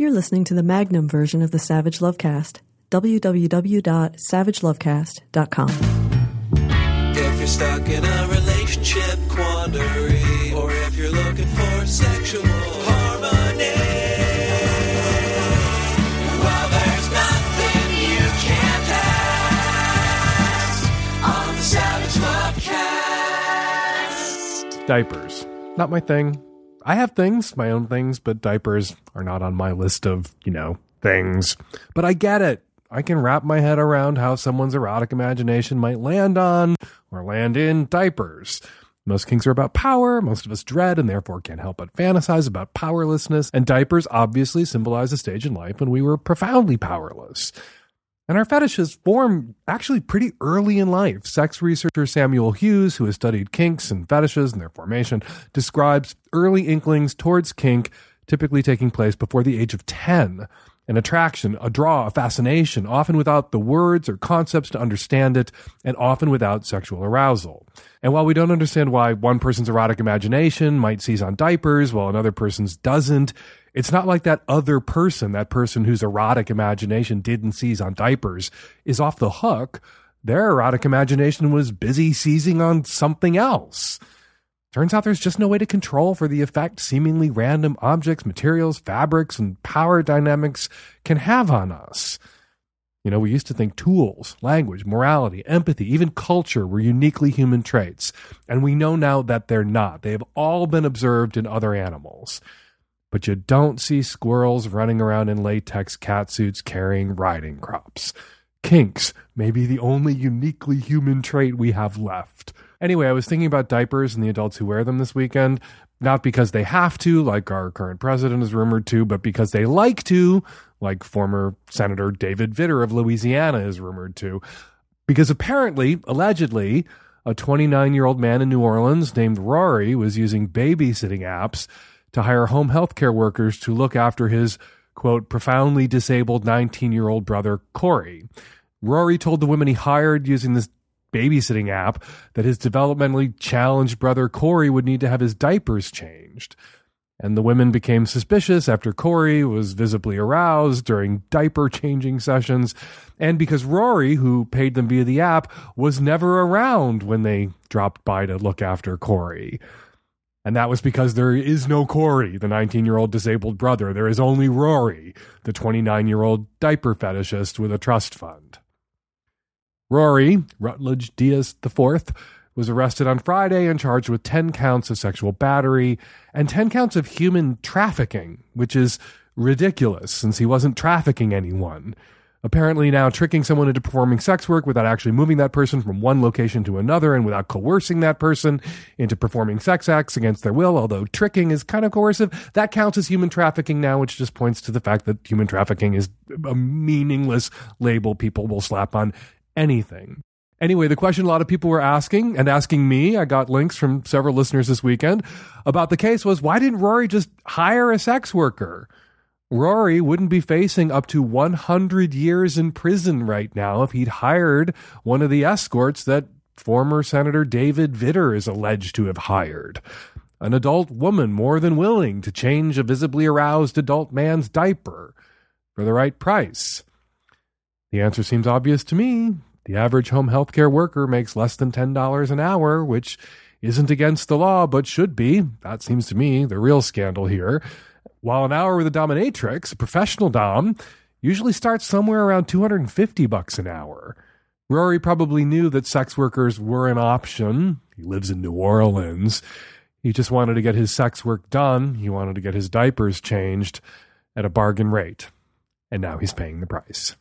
You're listening to the Magnum version of the Savage Lovecast. www.savagelovecast.com. If you're stuck in a relationship quandary, or if you're looking for sexual harmony, well, there's nothing you can't ask on the Savage Lovecast. diapers. Not my thing. I have things, my own things, but diapers are not on my list of, you know, things. But I get it. I can wrap my head around how someone's erotic imagination might land on or land in diapers. Most kinks are about power, most of us dread and therefore can't help but fantasize about powerlessness, and diapers obviously symbolize a stage in life when we were profoundly powerless. And our fetishes form actually pretty early in life. Sex researcher Samuel Hughes, who has studied kinks and fetishes and their formation, describes early inklings towards kink typically taking place before the age of 10. An attraction, a draw, a fascination, often without the words or concepts to understand it, and often without sexual arousal. And while we don't understand why one person's erotic imagination might seize on diapers while another person's doesn't, it's not like that other person, that person whose erotic imagination didn't seize on diapers, is off the hook. Their erotic imagination was busy seizing on something else. Turns out there's just no way to control for the effect seemingly random objects, materials, fabrics, and power dynamics can have on us. You know, we used to think tools, language, morality, empathy, even culture were uniquely human traits. And we know now that they're not. They have all been observed in other animals. But you don't see squirrels running around in latex catsuits carrying riding crops. Kinks may be the only uniquely human trait we have left. Anyway, I was thinking about diapers and the adults who wear them this weekend, not because they have to, like our current president is rumored to, but because they like to, like former Senator David Vitter of Louisiana is rumored to. Because apparently, allegedly, a 29 year old man in New Orleans named Rory was using babysitting apps to hire home health care workers to look after his, quote, profoundly disabled 19 year old brother, Corey. Rory told the women he hired using this babysitting app that his developmentally challenged brother Corey would need to have his diapers changed. And the women became suspicious after Corey was visibly aroused during diaper changing sessions, and because Rory, who paid them via the app, was never around when they dropped by to look after Corey. And that was because there is no Corey, the 19 year old disabled brother. There is only Rory, the 29 year old diaper fetishist with a trust fund. Rory, Rutledge Diaz IV, was arrested on Friday and charged with 10 counts of sexual battery and 10 counts of human trafficking, which is ridiculous since he wasn't trafficking anyone. Apparently, now tricking someone into performing sex work without actually moving that person from one location to another and without coercing that person into performing sex acts against their will, although tricking is kind of coercive, that counts as human trafficking now, which just points to the fact that human trafficking is a meaningless label people will slap on anything. Anyway, the question a lot of people were asking and asking me, I got links from several listeners this weekend about the case was why didn't Rory just hire a sex worker? Rory wouldn't be facing up to 100 years in prison right now if he'd hired one of the escorts that former Senator David Vitter is alleged to have hired. An adult woman more than willing to change a visibly aroused adult man's diaper for the right price. The answer seems obvious to me. The average home health care worker makes less than $10 an hour, which isn't against the law, but should be. That seems to me the real scandal here. While an hour with a dominatrix, a professional dom, usually starts somewhere around 250 bucks an hour. Rory probably knew that sex workers were an option. He lives in New Orleans. He just wanted to get his sex work done. He wanted to get his diapers changed at a bargain rate. And now he's paying the price.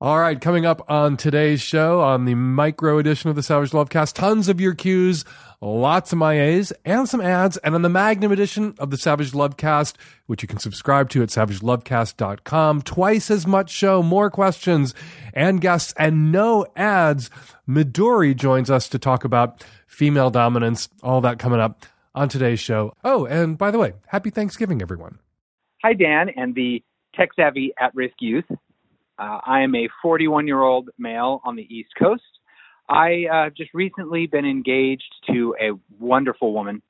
All right, coming up on today's show on the micro edition of the Savage Lovecast, tons of your cues, lots of my A's, and some ads. And on the Magnum edition of the Savage Lovecast, which you can subscribe to at savagelovecast.com, twice as much show, more questions and guests, and no ads. Midori joins us to talk about female dominance, all that coming up on today's show. Oh, and by the way, happy Thanksgiving, everyone. Hi, Dan, and the tech savvy at risk youth. Uh, I am a 41 year old male on the East Coast. I uh, just recently been engaged to a wonderful woman,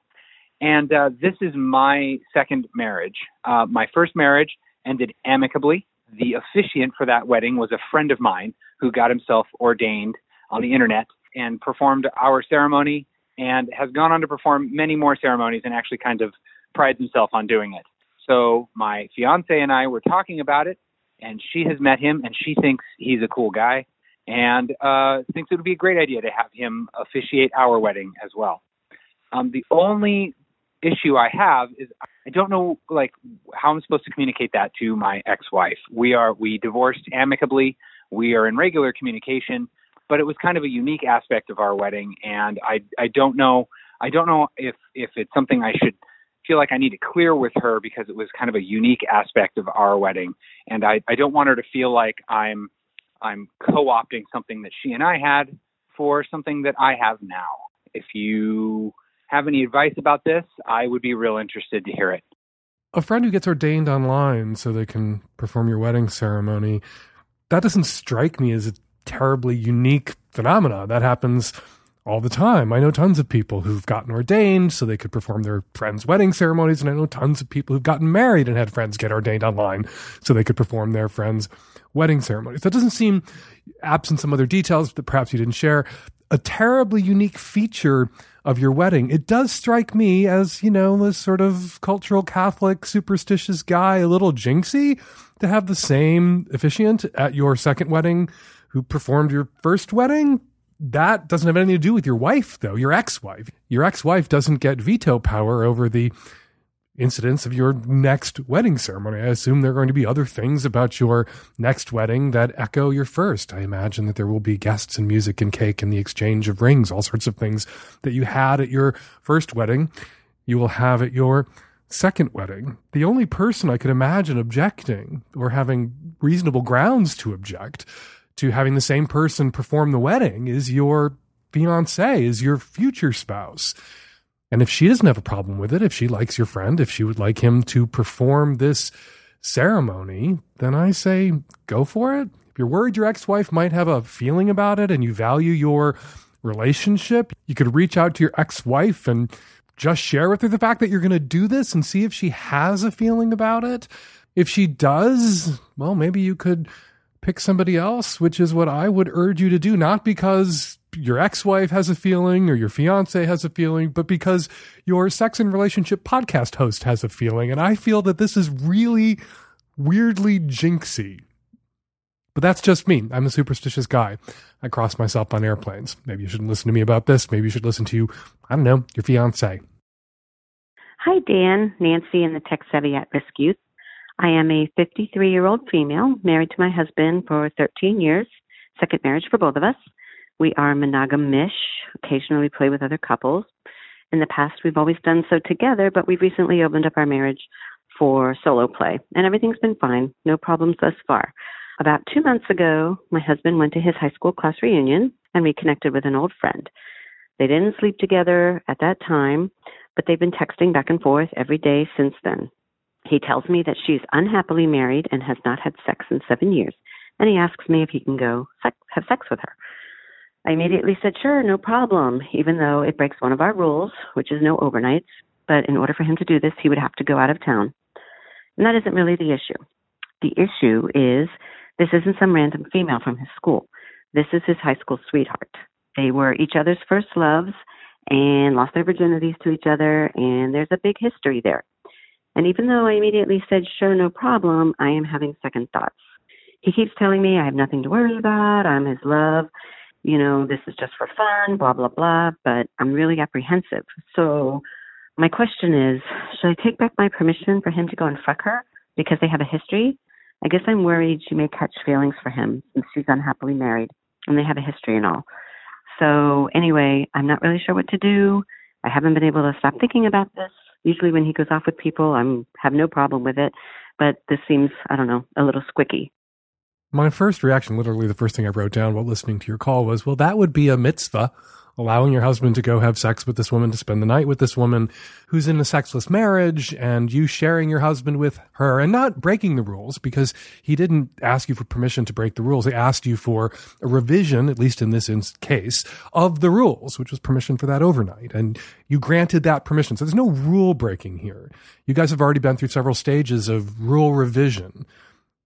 and uh, this is my second marriage. Uh, my first marriage ended amicably. The officiant for that wedding was a friend of mine who got himself ordained on the internet and performed our ceremony and has gone on to perform many more ceremonies and actually kind of prides himself on doing it. So my fiance and I were talking about it, and she has met him, and she thinks he's a cool guy, and uh, thinks it would be a great idea to have him officiate our wedding as well. Um, the only issue I have is I don't know like how I'm supposed to communicate that to my ex-wife. We are we divorced amicably. We are in regular communication, but it was kind of a unique aspect of our wedding, and I I don't know I don't know if if it's something I should feel like I need to clear with her because it was kind of a unique aspect of our wedding, and I I don't want her to feel like I'm I'm co-opting something that she and I had for something that I have now. If you have any advice about this, I would be real interested to hear it. A friend who gets ordained online so they can perform your wedding ceremony, that doesn't strike me as a terribly unique phenomenon. That happens all the time. I know tons of people who've gotten ordained so they could perform their friends' wedding ceremonies, and I know tons of people who've gotten married and had friends get ordained online so they could perform their friends' wedding ceremonies. That doesn't seem, absent some other details that perhaps you didn't share, a terribly unique feature of your wedding. It does strike me as, you know, this sort of cultural Catholic superstitious guy, a little jinxy to have the same officiant at your second wedding who performed your first wedding that doesn't have anything to do with your wife, though, your ex wife. Your ex wife doesn't get veto power over the incidents of your next wedding ceremony. I assume there are going to be other things about your next wedding that echo your first. I imagine that there will be guests and music and cake and the exchange of rings, all sorts of things that you had at your first wedding, you will have at your second wedding. The only person I could imagine objecting or having reasonable grounds to object to having the same person perform the wedding is your fiance, is your future spouse. And if she doesn't have a problem with it, if she likes your friend, if she would like him to perform this ceremony, then I say go for it. If you're worried your ex wife might have a feeling about it and you value your relationship, you could reach out to your ex wife and just share with her the fact that you're going to do this and see if she has a feeling about it. If she does, well, maybe you could pick somebody else, which is what I would urge you to do, not because your ex-wife has a feeling or your fiance has a feeling, but because your sex and relationship podcast host has a feeling. And I feel that this is really weirdly jinxy. But that's just me. I'm a superstitious guy. I cross myself on airplanes. Maybe you shouldn't listen to me about this. Maybe you should listen to, I don't know, your fiance. Hi, Dan, Nancy, and the Tech Savvy at Risk Youth. I am a 53 year old female, married to my husband for 13 years, second marriage for both of us. We are monogamish, occasionally play with other couples. In the past, we've always done so together, but we've recently opened up our marriage for solo play, and everything's been fine. No problems thus far. About two months ago, my husband went to his high school class reunion and reconnected with an old friend. They didn't sleep together at that time, but they've been texting back and forth every day since then. He tells me that she's unhappily married and has not had sex in seven years, and he asks me if he can go sex, have sex with her. I mm-hmm. immediately said, sure, no problem, even though it breaks one of our rules, which is no overnights. But in order for him to do this, he would have to go out of town. And that isn't really the issue. The issue is this isn't some random female from his school. This is his high school sweetheart. They were each other's first loves and lost their virginities to each other, and there's a big history there. And even though I immediately said, sure, no problem, I am having second thoughts. He keeps telling me I have nothing to worry about, I'm his love, you know, this is just for fun, blah, blah, blah, but I'm really apprehensive. So my question is, should I take back my permission for him to go and fuck her because they have a history? I guess I'm worried she may catch feelings for him since she's unhappily married and they have a history and all. So anyway, I'm not really sure what to do. I haven't been able to stop thinking about this usually when he goes off with people, I'm have no problem with it. But this seems, I don't know, a little squicky. My first reaction, literally the first thing I wrote down while listening to your call was, well, that would be a mitzvah allowing your husband to go have sex with this woman, to spend the night with this woman who's in a sexless marriage, and you sharing your husband with her and not breaking the rules because he didn't ask you for permission to break the rules. He asked you for a revision, at least in this case, of the rules, which was permission for that overnight. And you granted that permission. So there's no rule breaking here. You guys have already been through several stages of rule revision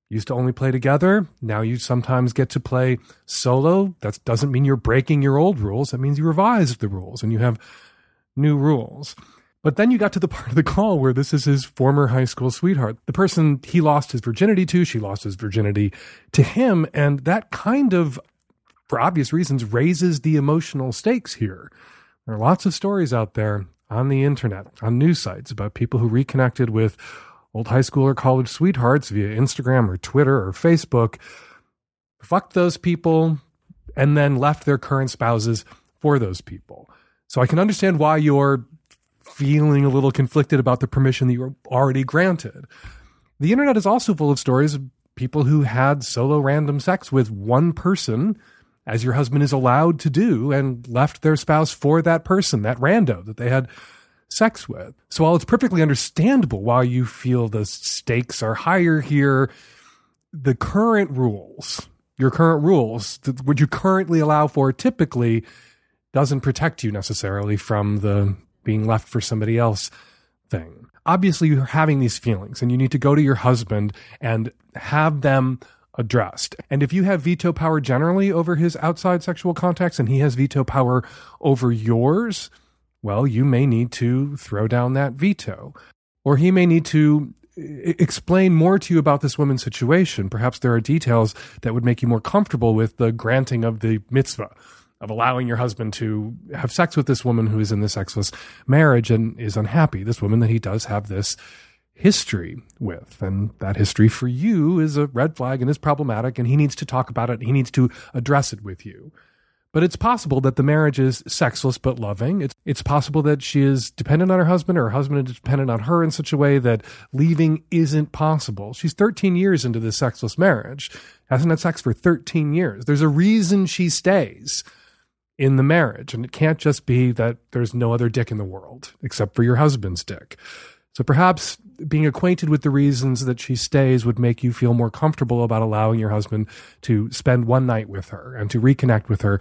used to only play together. Now you sometimes get to play solo. That doesn't mean you're breaking your old rules. That means you revised the rules and you have new rules. But then you got to the part of the call where this is his former high school sweetheart, the person he lost his virginity to. She lost his virginity to him. And that kind of, for obvious reasons, raises the emotional stakes here. There are lots of stories out there on the internet, on news sites about people who reconnected with old high school or college sweethearts via Instagram or Twitter or Facebook, fucked those people, and then left their current spouses for those people. So I can understand why you're feeling a little conflicted about the permission that you were already granted. The internet is also full of stories of people who had solo random sex with one person, as your husband is allowed to do, and left their spouse for that person, that rando that they had sex with. So while it's perfectly understandable why you feel the stakes are higher here, the current rules, your current rules, what you currently allow for typically doesn't protect you necessarily from the being left for somebody else thing. Obviously, you're having these feelings and you need to go to your husband and have them addressed. And if you have veto power generally over his outside sexual contacts and he has veto power over yours, well, you may need to throw down that veto. Or he may need to uh, explain more to you about this woman's situation. Perhaps there are details that would make you more comfortable with the granting of the mitzvah of allowing your husband to have sex with this woman who is in this sexless marriage and is unhappy. This woman that he does have this history with. And that history for you is a red flag and is problematic, and he needs to talk about it. He needs to address it with you. But it's possible that the marriage is sexless but loving. It's, it's possible that she is dependent on her husband or her husband is dependent on her in such a way that leaving isn't possible. She's 13 years into this sexless marriage, hasn't had sex for 13 years. There's a reason she stays in the marriage. And it can't just be that there's no other dick in the world except for your husband's dick. So perhaps being acquainted with the reasons that she stays would make you feel more comfortable about allowing your husband to spend one night with her and to reconnect with her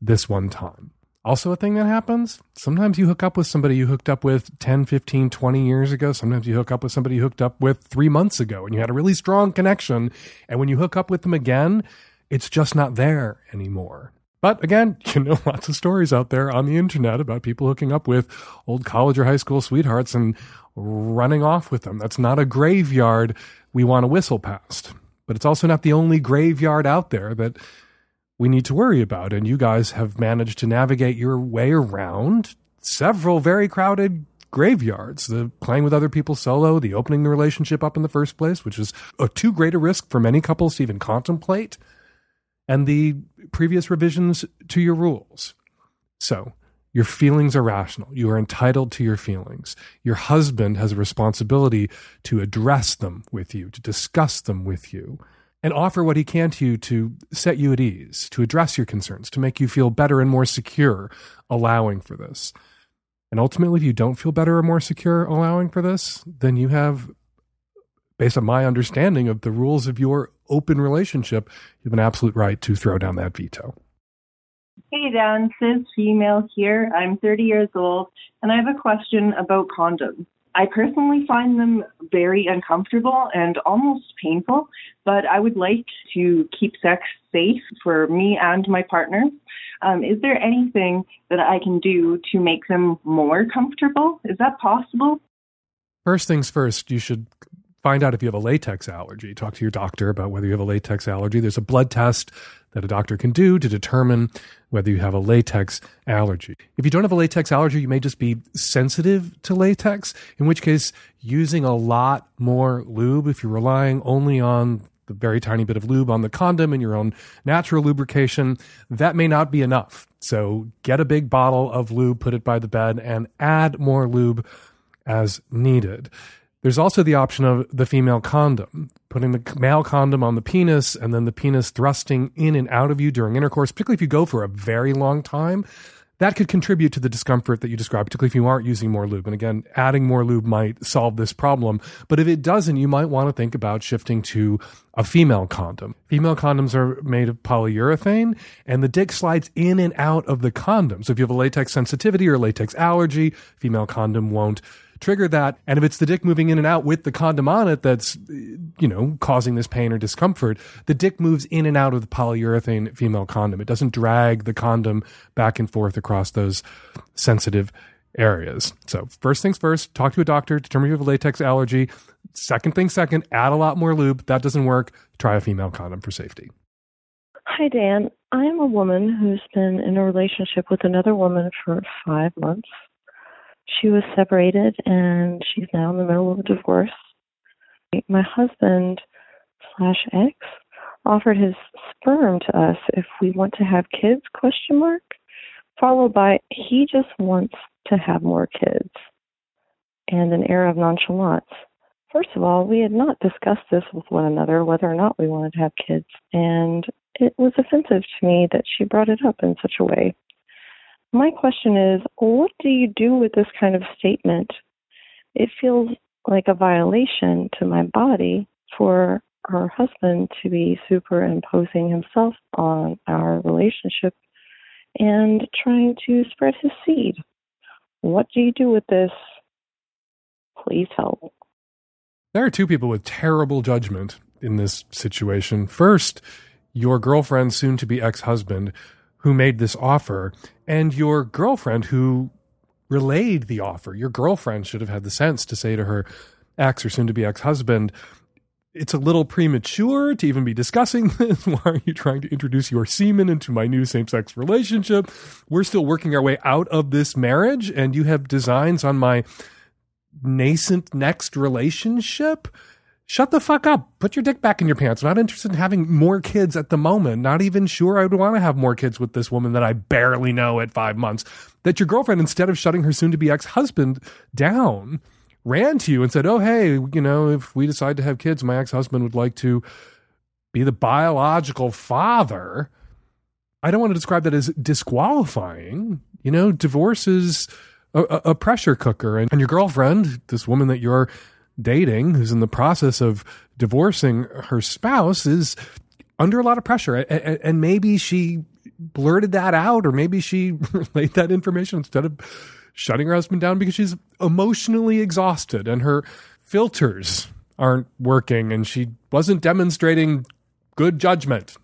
this one time. Also, a thing that happens sometimes you hook up with somebody you hooked up with 10, 15, 20 years ago. Sometimes you hook up with somebody you hooked up with three months ago and you had a really strong connection. And when you hook up with them again, it's just not there anymore. But again, you know, lots of stories out there on the internet about people hooking up with old college or high school sweethearts and running off with them. That's not a graveyard we want to whistle past. But it's also not the only graveyard out there that we need to worry about. And you guys have managed to navigate your way around several very crowded graveyards the playing with other people solo, the opening the relationship up in the first place, which is a too great a risk for many couples to even contemplate, and the previous revisions to your rules. So, your feelings are rational. You are entitled to your feelings. Your husband has a responsibility to address them with you, to discuss them with you, and offer what he can to you to set you at ease, to address your concerns, to make you feel better and more secure allowing for this. And ultimately, if you don't feel better or more secure allowing for this, then you have, based on my understanding of the rules of your open relationship, you have an absolute right to throw down that veto. Hey, Dan, cis female here. I'm 30 years old, and I have a question about condoms. I personally find them very uncomfortable and almost painful, but I would like to keep sex safe for me and my partner. Um, is there anything that I can do to make them more comfortable? Is that possible? First things first, you should find out if you have a latex allergy. Talk to your doctor about whether you have a latex allergy. There's a blood test that a doctor can do to determine whether you have a latex allergy. If you don't have a latex allergy, you may just be sensitive to latex, in which case, using a lot more lube, if you're relying only on the very tiny bit of lube on the condom and your own natural lubrication, that may not be enough. So get a big bottle of lube, put it by the bed, and add more lube as needed. There's also the option of the female condom, putting the male condom on the penis and then the penis thrusting in and out of you during intercourse, particularly if you go for a very long time. that could contribute to the discomfort that you described, particularly if you aren't using more lube. And again, adding more lube might solve this problem. But if it doesn't, you might want to think about shifting to a female condom. Female condoms are made of polyurethane and the dick slides in and out of the condom. So if you have a latex sensitivity or latex allergy, female condom won't trigger that. And if it's the dick moving in and out with the condom on it that's, you know, causing this pain or discomfort, the dick moves in and out of the polyurethane female condom. It doesn't drag the condom back and forth across those sensitive areas. So, first things first, talk to a doctor, determine if you have a latex allergy. Second thing second, add a lot more lube. That doesn't work. Try a female condom for safety. Hi, Dan. I am a woman who's been in a relationship with another woman for five months she was separated and she's now in the middle of a divorce. My husband slash ex offered his sperm to us if we want to have kids question mark followed by he just wants to have more kids. And an air of nonchalance. First of all we had not discussed this with one another whether or not we wanted to have kids and it was offensive to me that she brought it up in such a way my question is what do you do with this kind of statement? It feels like a violation to my body for her husband to be superimposing himself on our relationship and trying to spread his seed. What do you do with this? Please help. There are two people with terrible judgment in this situation. First, your girlfriend, soon to be ex husband, who made this offer and your girlfriend who relayed the offer. Your girlfriend should have had the sense to say to her ex or soon to be ex husband, it's a little premature to even be discussing this. Why are you trying to introduce your semen into my new same sex relationship? We're still working our way out of this marriage, and you have designs on my nascent next relationship shut the fuck up. Put your dick back in your pants. I'm not interested in having more kids at the moment. Not even sure I would want to have more kids with this woman that I barely know at five months. That your girlfriend, instead of shutting her soon to be ex husband down, ran to you and said, Oh, hey, you know, if we decide to have kids, my ex husband would like to be the biological father. I don't want to describe that as disqualifying. You know, divorce is a, a pressure cooker. And, and your girlfriend, this woman that you're dating, who's in the process of divorcing her spouse, is under a lot of pressure. And maybe she blurted that out, or maybe she relayed that information instead of shutting her husband down because she's emotionally exhausted and her filters aren't working and she wasn't demonstrating good judgment.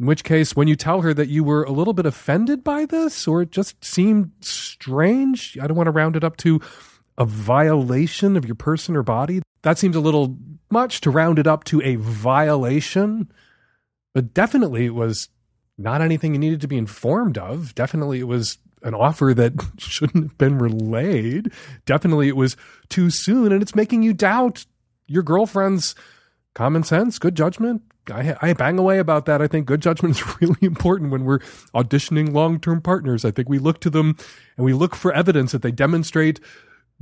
In which case, when you tell her that you were a little bit offended by this or it just seemed strange, I don't want to round it up to a violation of your person or body. That seems a little much to round it up to a violation, but definitely it was not anything you needed to be informed of. Definitely it was an offer that shouldn't have been relayed. Definitely it was too soon and it's making you doubt your girlfriend's common sense, good judgment. I, I bang away about that. I think good judgment is really important when we're auditioning long term partners. I think we look to them and we look for evidence that they demonstrate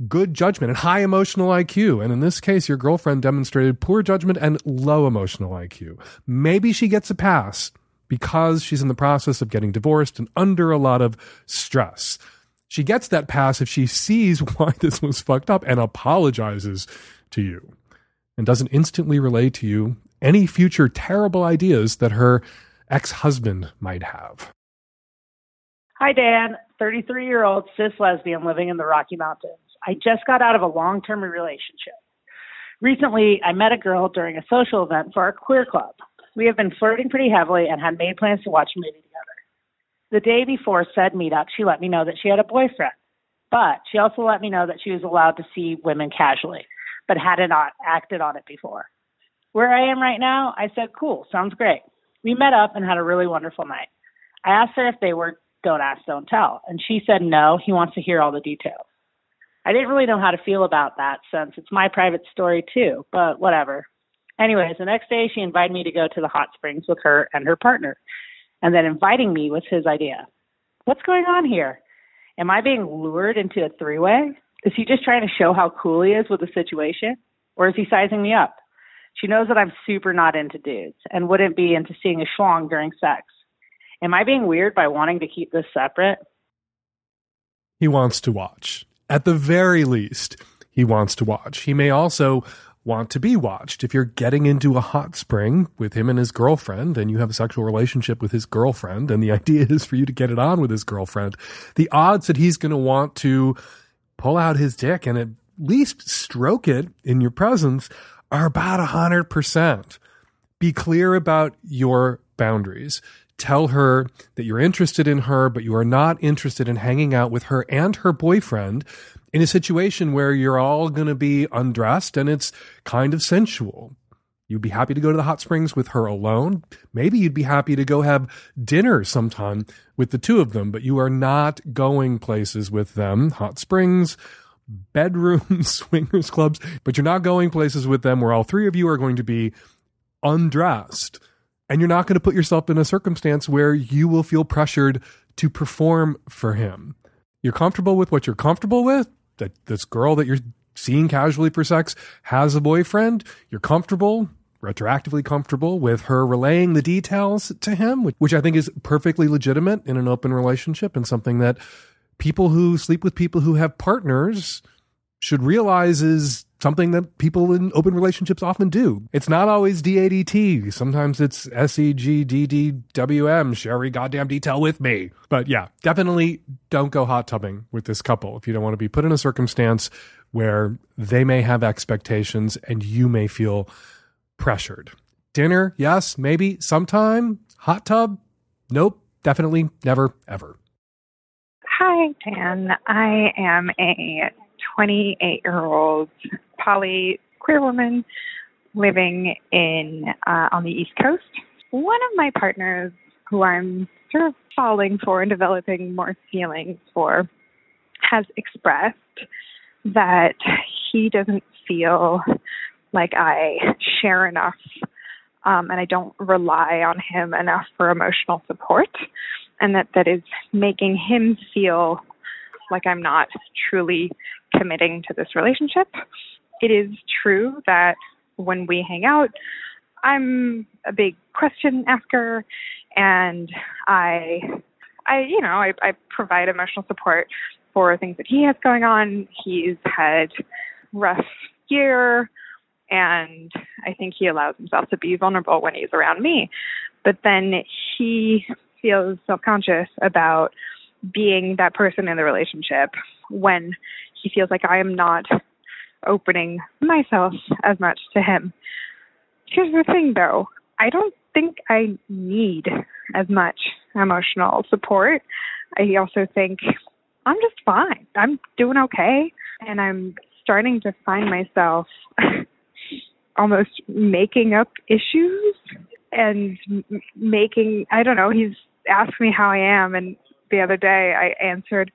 good judgment and high emotional IQ. And in this case, your girlfriend demonstrated poor judgment and low emotional IQ. Maybe she gets a pass because she's in the process of getting divorced and under a lot of stress. She gets that pass if she sees why this was fucked up and apologizes to you and doesn't instantly relay to you any future terrible ideas that her ex husband might have. Hi, Dan, 33 year old cis lesbian living in the Rocky Mountains. I just got out of a long term relationship. Recently, I met a girl during a social event for our queer club. We have been flirting pretty heavily and had made plans to watch a movie together. The day before said meetup, she let me know that she had a boyfriend, but she also let me know that she was allowed to see women casually, but hadn't not acted on it before. Where I am right now, I said, cool, sounds great. We met up and had a really wonderful night. I asked her if they were don't ask, don't tell, and she said no, he wants to hear all the details. I didn't really know how to feel about that since it's my private story too, but whatever. Anyways, the next day she invited me to go to the hot springs with her and her partner. And then inviting me was his idea. What's going on here? Am I being lured into a three way? Is he just trying to show how cool he is with the situation? Or is he sizing me up? She knows that I'm super not into dudes and wouldn't be into seeing a schlong during sex. Am I being weird by wanting to keep this separate? he wants to watch. At the very least, he wants to watch. He may also want to be watched. If you're getting into a hot spring with him and his girlfriend and you have a sexual relationship with his girlfriend and the idea is for you to get it on with his girlfriend, the odds that he's going to want to pull out his dick and at least stroke it in your presence are about a hundred percent. Be clear about your boundaries. Tell her that you're interested in her, but you are not interested in hanging out with her and her boyfriend in a situation where you're all going to be undressed and it's kind of sensual. You'd be happy to go to the hot springs with her alone. Maybe you'd be happy to go have dinner sometime with the two of them, but you are not going places with them. Hot springs, bedrooms, swingers clubs, but you're not going places with them where all three of you are going to be undressed. And you're not going to put yourself in a circumstance where you will feel pressured to perform for him. You're comfortable with what you're comfortable with that this girl that you're seeing casually for sex has a boyfriend, you're comfortable, retroactively comfortable with her relaying the details to him, which, which I think is perfectly legitimate in an open relationship and something that people who sleep with people who have partners should realize is something that people in open relationships often do. It's not always DADT. Sometimes it's SEGDDWM. Share every goddamn detail with me. But yeah, definitely don't go hot tubbing with this couple if you don't want to be put in a circumstance where they may have expectations and you may feel pressured. Dinner, yes, maybe sometime. Hot tub, nope, definitely never, ever. Hi, Dan. I am a 28 year old poly queer woman living in uh, on the East Coast. One of my partners, who I'm sort of falling for and developing more feelings for, has expressed that he doesn't feel like I share enough um, and I don't rely on him enough for emotional support, and that that is making him feel like I'm not truly committing to this relationship. It is true that when we hang out, I'm a big question asker and I I you know, I, I provide emotional support for things that he has going on. He's had rough year and I think he allows himself to be vulnerable when he's around me. But then he feels self conscious about being that person in the relationship when he feels like I am not opening myself as much to him. Here's the thing though, I don't think I need as much emotional support. I also think I'm just fine. I'm doing okay. And I'm starting to find myself almost making up issues and making, I don't know, he's asked me how I am. And the other day I answered,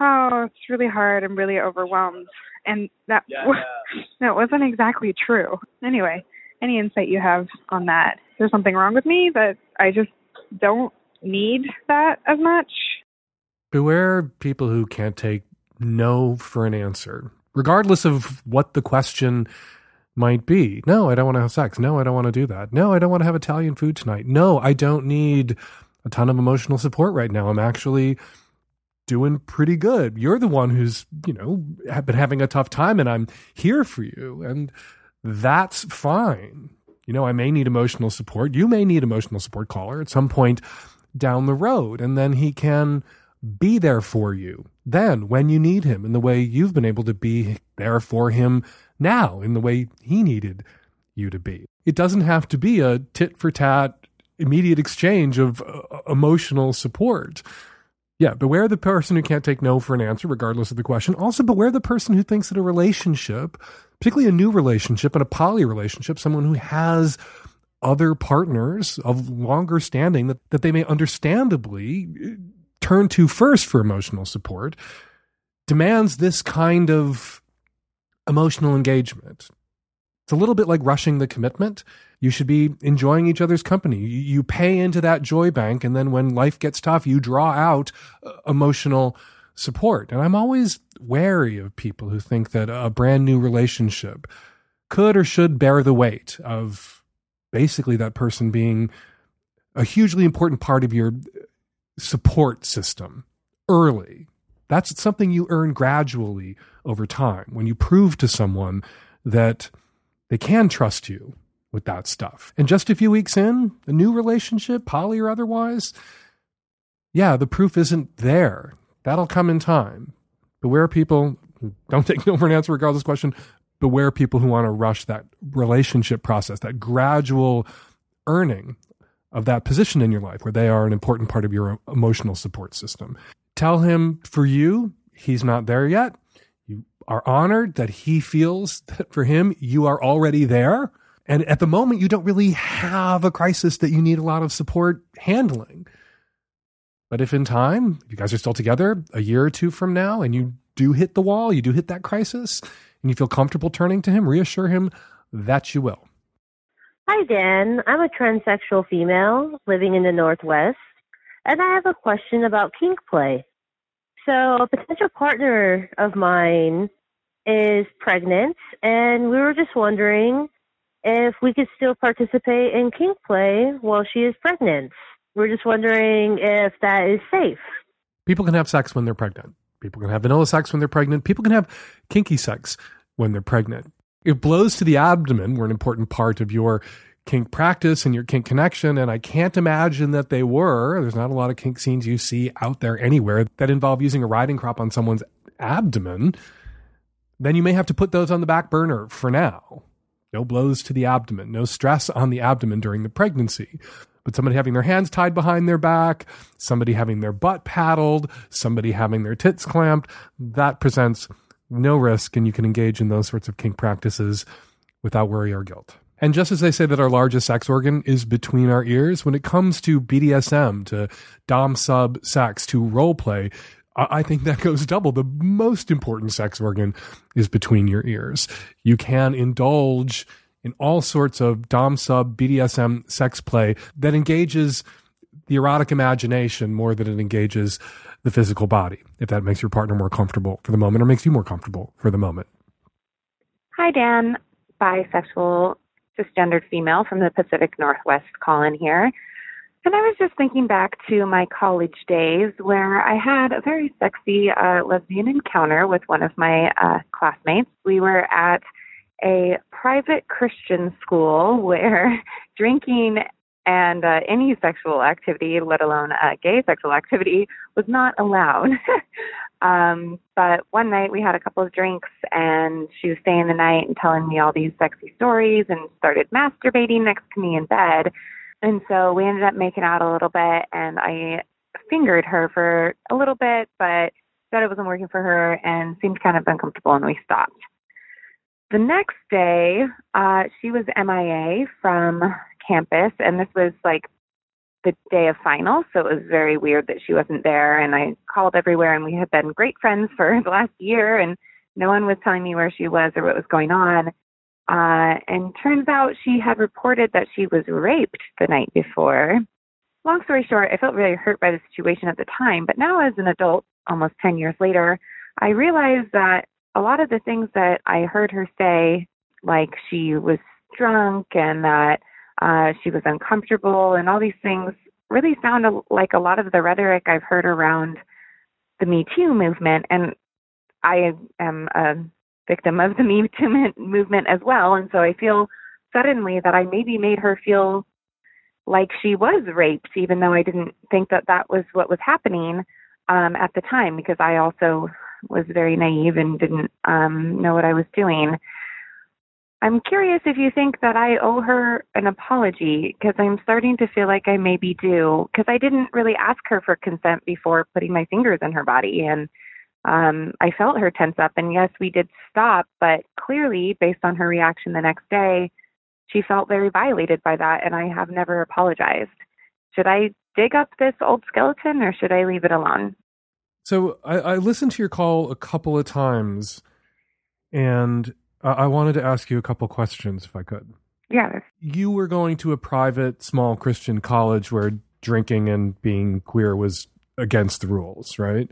Oh, it's really hard. I'm really overwhelmed and that yeah, that wasn't exactly true. Anyway, any insight you have on that? Is there something wrong with me that I just don't need that as much? Beware people who can't take no for an answer, regardless of what the question might be. No, I don't want to have sex. No, I don't want to do that. No, I don't want to have Italian food tonight. No, I don't need a ton of emotional support right now. I'm actually doing pretty good. You're the one who's, you know, have been having a tough time and I'm here for you. And that's fine. You know, I may need emotional support. You may need emotional support caller at some point down the road. And then he can be there for you then when you need him in the way you've been able to be there for him now in the way he needed you to be. It doesn't have to be a tit for tat immediate exchange of uh, emotional support. Yeah, beware the person who can't take no for an answer, regardless of the question. Also, beware the person who thinks that a relationship, particularly a new relationship and a poly relationship, someone who has other partners of longer standing that, that they may understandably uh, turn to first for emotional support, demands this kind of emotional engagement. It's a little bit like rushing the commitment. You should be enjoying each other's company. You pay into that joy bank, and then when life gets tough, you draw out uh, emotional support. And I'm always wary of people who think that a brand new relationship could or should bear the weight of basically that person being a hugely important part of your support system early. That's something you earn gradually over time when you prove to someone that they can trust you with that stuff. And just a few weeks in, a new relationship, poly or otherwise, yeah, the proof isn't there. That'll come in time. Beware people, don't take no for an answer regardless question. Beware people who want to rush that relationship process, that gradual earning of that position in your life where they are an important part of your emotional support system. Tell him for you, he's not there yet. Are honored that he feels that for him, you are already there. And at the moment, you don't really have a crisis that you need a lot of support handling. But if in time, you guys are still together a year or two from now, and you do hit the wall, you do hit that crisis, and you feel comfortable turning to him, reassure him that you will. Hi, Dan. I'm a transsexual female living in the Northwest, and I have a question about kink play. So, a potential partner of mine is pregnant, and we were just wondering if we could still participate in kink play while she is pregnant. We're just wondering if that is safe. People can have sex when they're pregnant. People can have vanilla sex when they're pregnant. People can have kinky sex when they're pregnant. It blows to the abdomen were an important part of your kink practice and your kink connection, and I can't imagine that they were. There's not a lot of kink scenes you see out there anywhere that involve using a riding crop on someone's abdomen. Then you may have to put those on the back burner for now. No blows to the abdomen, no stress on the abdomen during the pregnancy. But somebody having their hands tied behind their back, somebody having their butt paddled, somebody having their tits clamped, that presents no risk, and you can engage in those sorts of kink practices without worry or guilt. And just as they say that our largest sex organ is between our ears, when it comes to BDSM, to Dom sub sex, to role play, I think that goes double. The most important sex organ is between your ears. You can indulge in all sorts of Dom sub BDSM sex play that engages the erotic imagination more than it engages the physical body, if that makes your partner more comfortable for the moment or makes you more comfortable for the moment. Hi, Dan. Bisexual, cisgendered female from the Pacific Northwest calling here. And I was just thinking back to my college days where I had a very sexy uh, lesbian encounter with one of my uh, classmates. We were at a private Christian school where drinking and uh, any sexual activity, let alone uh, gay sexual activity, was not allowed. um, but one night we had a couple of drinks, and she was staying the night and telling me all these sexy stories, and started masturbating next to me in bed. And so we ended up making out a little bit, and I fingered her for a little bit, but said it wasn't working for her and seemed kind of uncomfortable, and we stopped. The next day, uh, she was MIA from campus, and this was like the day of finals, so it was very weird that she wasn't there. And I called everywhere, and we had been great friends for the last year, and no one was telling me where she was or what was going on. Uh, and turns out she had reported that she was raped the night before. Long story short, I felt really hurt by the situation at the time, but now as an adult, almost 10 years later, I realized that a lot of the things that I heard her say, like she was drunk and that uh, she was uncomfortable and all these things, really sound like a lot of the rhetoric I've heard around the Me Too movement. And I am a victim of the Me Too movement as well. And so I feel suddenly that I maybe made her feel like she was raped, even though I didn't think that that was what was happening um, at the time, because I also was very naive and didn't um, know what I was doing. I'm curious if you think that I owe her an apology because I'm starting to feel like I maybe do because I didn't really ask her for consent before putting my fingers in her body and um I felt her tense up and yes we did stop but clearly based on her reaction the next day she felt very violated by that and I have never apologized. Should I dig up this old skeleton or should I leave it alone? So I, I listened to your call a couple of times, and I wanted to ask you a couple questions if I could. Yeah. You were going to a private, small Christian college where drinking and being queer was against the rules, right?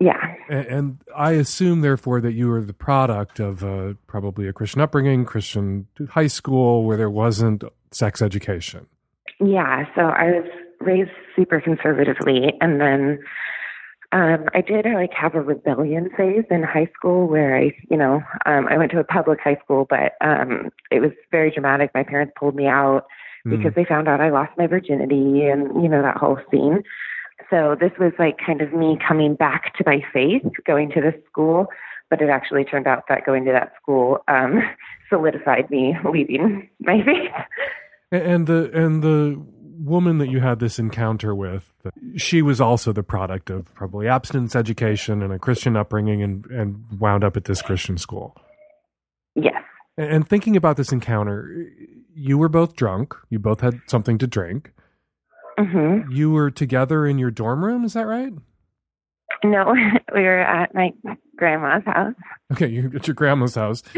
Yeah. And, and I assume, therefore, that you were the product of a, probably a Christian upbringing, Christian high school where there wasn't sex education. Yeah. So I was raised super conservatively, and then Um, I did like have a rebellion phase in high school where I, you know, um, I went to a public high school, but um, it was very dramatic. My parents pulled me out because they found out I lost my virginity and, you know, that whole scene. So this was like kind of me coming back to my faith, going to this school, but it actually turned out that going to that school um, solidified me leaving my faith. And the and the woman that you had this encounter with, she was also the product of probably abstinence education and a Christian upbringing, and and wound up at this Christian school. Yes. And thinking about this encounter, you were both drunk. You both had something to drink. Mm-hmm. You were together in your dorm room. Is that right? No, we were at my grandma's house. Okay, you're at your grandma's house.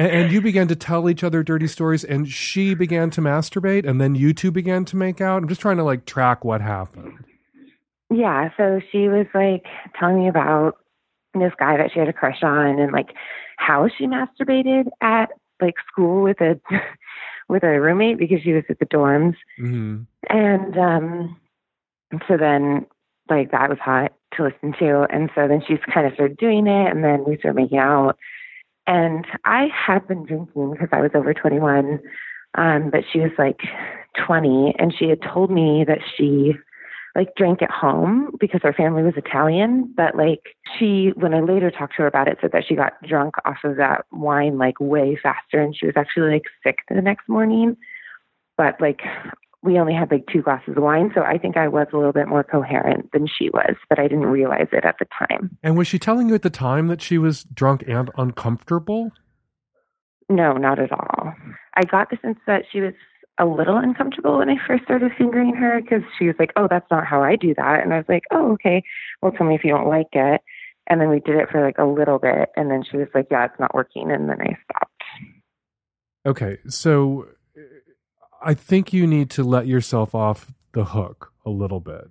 And, and you began to tell each other dirty stories, and she began to masturbate, and then you two began to make out. I'm just trying to like track what happened. Yeah, so she was like telling me about this guy that she had a crush on and like how she masturbated at like school with a with a roommate because she was at the dorms. hmm And um so then like that was hot to listen to. And so then she's kind of started doing it and then we started making out. And I had been drinking because I was over 21. Um, but she was like 20 and she had told me that she like drank at home because her family was Italian. But like she, when I later talked to her about it, said that she got drunk off of that wine like way faster and she was actually like sick the next morning. But like we only had like two glasses of wine. So I think I was a little bit more coherent than she was, but I didn't realize it at the time. And was she telling you at the time that she was drunk and uncomfortable? No, not at all. I got the sense that she was a little uncomfortable when I first started fingering her because she was like, "Oh, that's not how I do that," and I was like, "Oh, okay. Well, tell me if you don't like it." And then we did it for like a little bit, and then she was like, "Yeah, it's not working," and then I stopped. Okay, so I think you need to let yourself off the hook a little bit.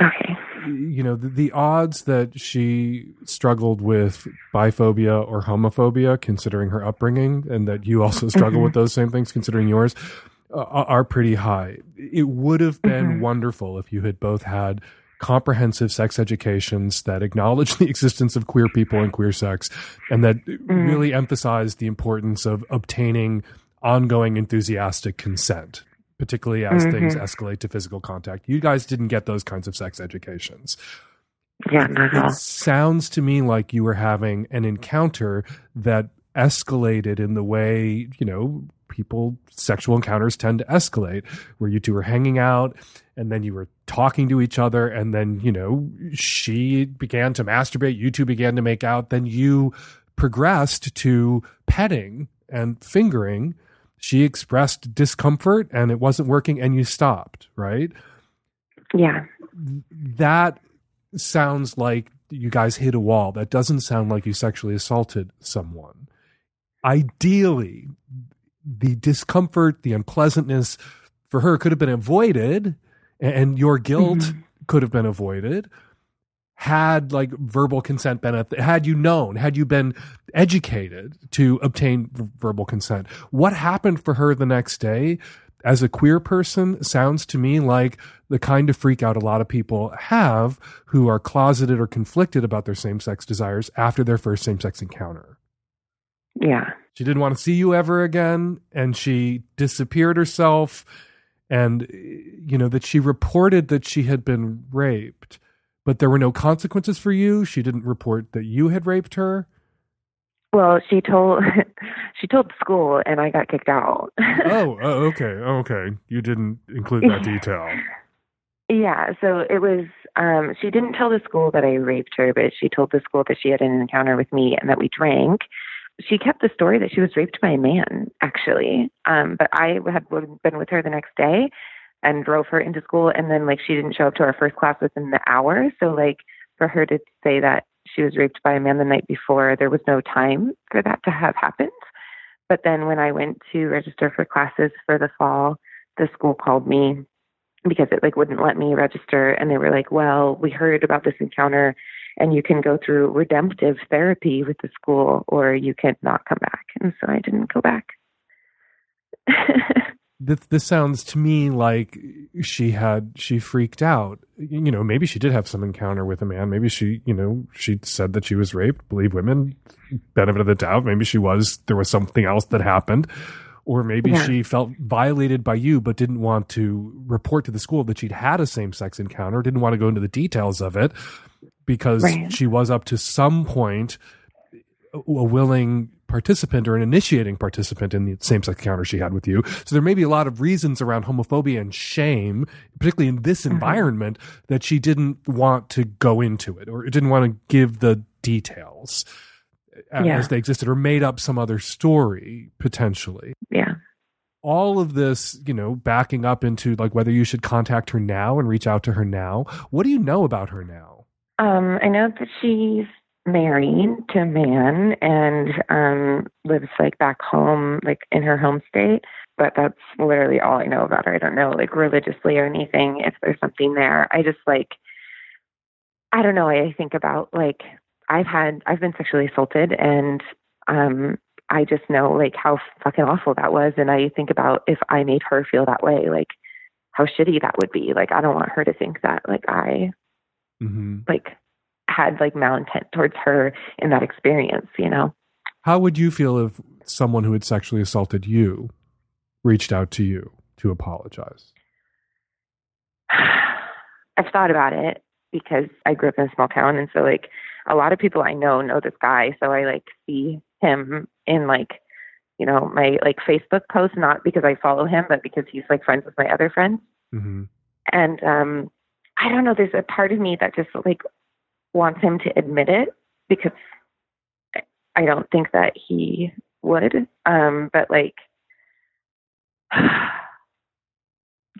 Okay. You know, the, the odds that she struggled with biphobia or homophobia, considering her upbringing, and that you also struggle Mhm. with those same things, considering yours, uh, are pretty high. It would have been Mhm. wonderful if you had both had comprehensive sex educations that acknowledge the existence of queer people and queer sex and that really emphasize the importance of obtaining ongoing enthusiastic consent particularly as things Mhm. escalate to physical contact. You guys didn't get those kinds of sex educations. Yeah, not it sounds to me like you were having an encounter that escalated in the way you know people sexual encounters tend to escalate where you two were hanging out and then you were talking to each other and then you know she began to masturbate you two began to make out then you progressed to petting and fingering she expressed discomfort and it wasn't working and you stopped right Yeah. that sounds like you guys hit a wall. That doesn't sound like you sexually assaulted someone. Ideally, the discomfort, the unpleasantness for her could have been avoided, and your guilt mm-hmm. could have been avoided had like verbal consent been at had you known had you been educated to obtain v- verbal consent what happened for her the next day as a queer person sounds to me like the kind of freak out a lot of people have who are closeted or conflicted about their same-sex desires after their first same-sex encounter Yeah. she didn't want to see you ever again and she disappeared herself and you know that she reported that she had been raped but there were no consequences for you she didn't report that you had raped her Well, she told she told the school, and I got kicked out. oh, oh okay okay you didn't include that detail Yeah, so it was um she didn't tell the school that I raped her, but she told the school that she had an encounter with me and that we drank. She kept the story that she was raped by a man, actually. Um, but I had been with her the next day and drove her into school and then like she didn't show up to our first class within the hour. So like for her to say that she was raped by a man the night before, there was no time for that to have happened. But then when I went to register for classes for the fall, the school called me because it like wouldn't let me register and they were like well we heard about this encounter and you can go through redemptive therapy with the school or you can not come back and so i didn't go back this, this sounds to me like she had she freaked out. You know maybe she did have some encounter with a man. Maybe she you know she said that she was raped. Believe women benefit of the doubt. Maybe she was there was something else that happened. Or maybe Yeah. she felt violated by you but didn't want to report to the school that she'd had a same-sex encounter didn't want to go into the details of it because Right. she was up to some point a willing participant or an initiating participant in the same-sex encounter she had with you. So there may be a lot of reasons around homophobia and shame, particularly in this Mm-hmm. environment, that she didn't want to go into it or didn't want to give the details as Yeah. they existed or made up some other story potentially. Yeah. All of this, you know, backing up into like whether you should contact her now and reach out to her now. What do you know about her now? Um, I know that she's married to a man and um lives like back home, like in her home state. But that's literally all I know about her. I don't know like religiously or anything if there's something there. I just like I don't know, I think about like I've had I've been sexually assaulted and um I just know like how fucking awful that was and I think about if I made her feel that way, like how shitty that would be. Like I don't want her to think that like I Mm-hmm. like had like malintent towards her in that experience, you know. How would you feel if someone who had sexually assaulted you reached out to you to apologize? I've thought about it because I grew up in a small town and so like a lot of people I know know this guy, so I like see him in like you know, my like Facebook posts not because I follow him, but because he's like friends with my other friends. Mm-hmm. And um I don't know, there's a part of me that just like wants him to admit it because I- don't think that he would. Um, but like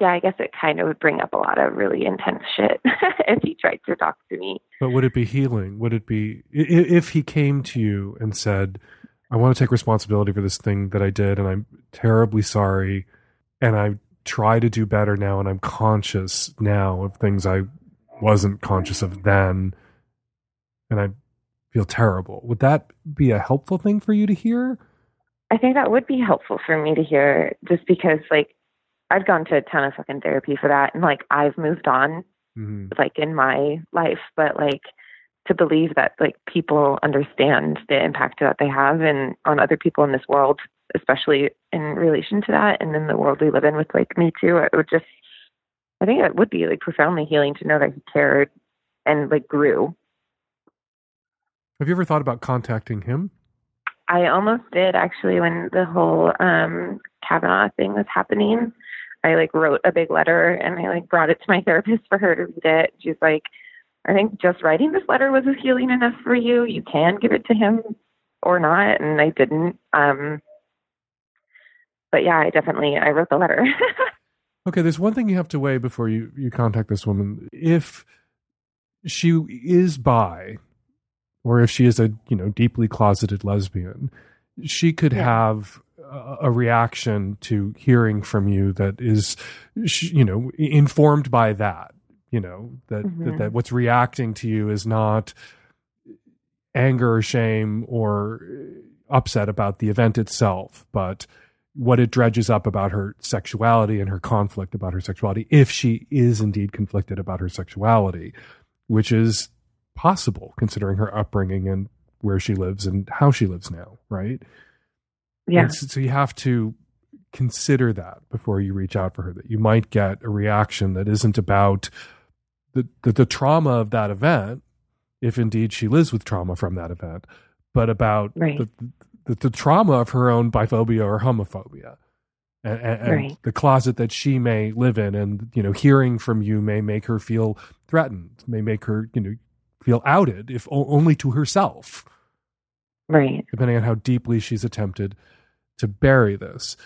yeah, I guess it kind of would bring up a lot of really intense shit if he tried to talk to me. But would it be healing? Would it be if he came to you and said, "I want to take responsibility for this thing that I did, and I'm terribly sorry, and I try to do better now, and I'm conscious now of things I wasn't conscious of then, and I feel terrible." Would that be a helpful thing for you to hear? I think that would be helpful for me to hear just because like I've gone to a ton of fucking therapy for that and like I've moved on Mm-hmm. like in my life, but like to believe that like people understand the impact that they have and on other people in this world, especially in relation to that and in the world we live in with like me too, it would just I think it would be like profoundly healing to know that he cared and like grew. Have you ever thought about contacting him? I almost did actually when the whole um Kavanaugh thing was happening. I like wrote a big letter and I like brought it to my therapist for her to read it. She's like, I think just writing this letter was healing enough for you. You can give it to him or not. And I didn't. Um but yeah, I definitely I wrote the letter. Okay, there's one thing you have to weigh before you, you contact this woman. If she is bi, or if she is a you know deeply closeted lesbian, she could have a, a reaction to hearing from you that is, you know, informed by that. You know that, that Mhm. that what's reacting to you is not anger or shame or upset about the event itself, but what it dredges up about her sexuality and her conflict about her sexuality, if she is indeed conflicted about her sexuality, which is possible considering her upbringing and where she lives and how she lives now, right? yeah. So, so you have to consider that before you reach out for her, that you might get a reaction that isn't about the, the, the trauma of that event, if indeed she lives with trauma from that event, but about Right. the, the, the trauma of her own biphobia or homophobia. And, and, and Right. the closet that she may live in, and you know, hearing from you may make her feel threatened, may make her, you know, feel outed, if o- only to herself Right. depending on how deeply she's attempted to bury this.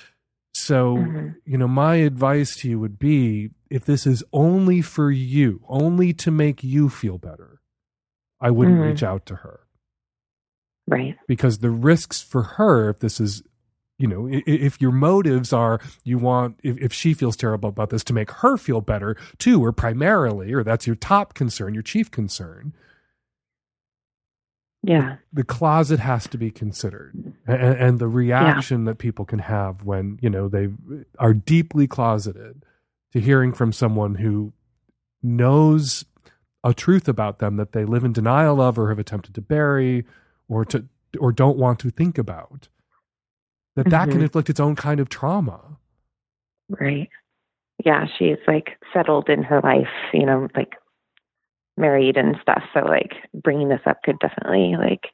So, Mhm. you know, my advice to you would be if this is only for you, only to make you feel better, I wouldn't Mhm. reach out to her Right. because the risks for her, if this is, you know, i- i- if your motives are you want, if, if she feels terrible about this, to make her feel better too, or primarily, or that's your top concern, your chief concern, Yeah. the closet has to be considered and, and the reaction that people can have when you know they are deeply closeted to hearing from someone who knows a truth about them that they live in denial of or have attempted to bury or to or don't want to think about that that can Mhm. inflict its own kind of trauma Right. Yeah, she's like settled in her life, you know, like married and stuff. So like bringing this up could definitely like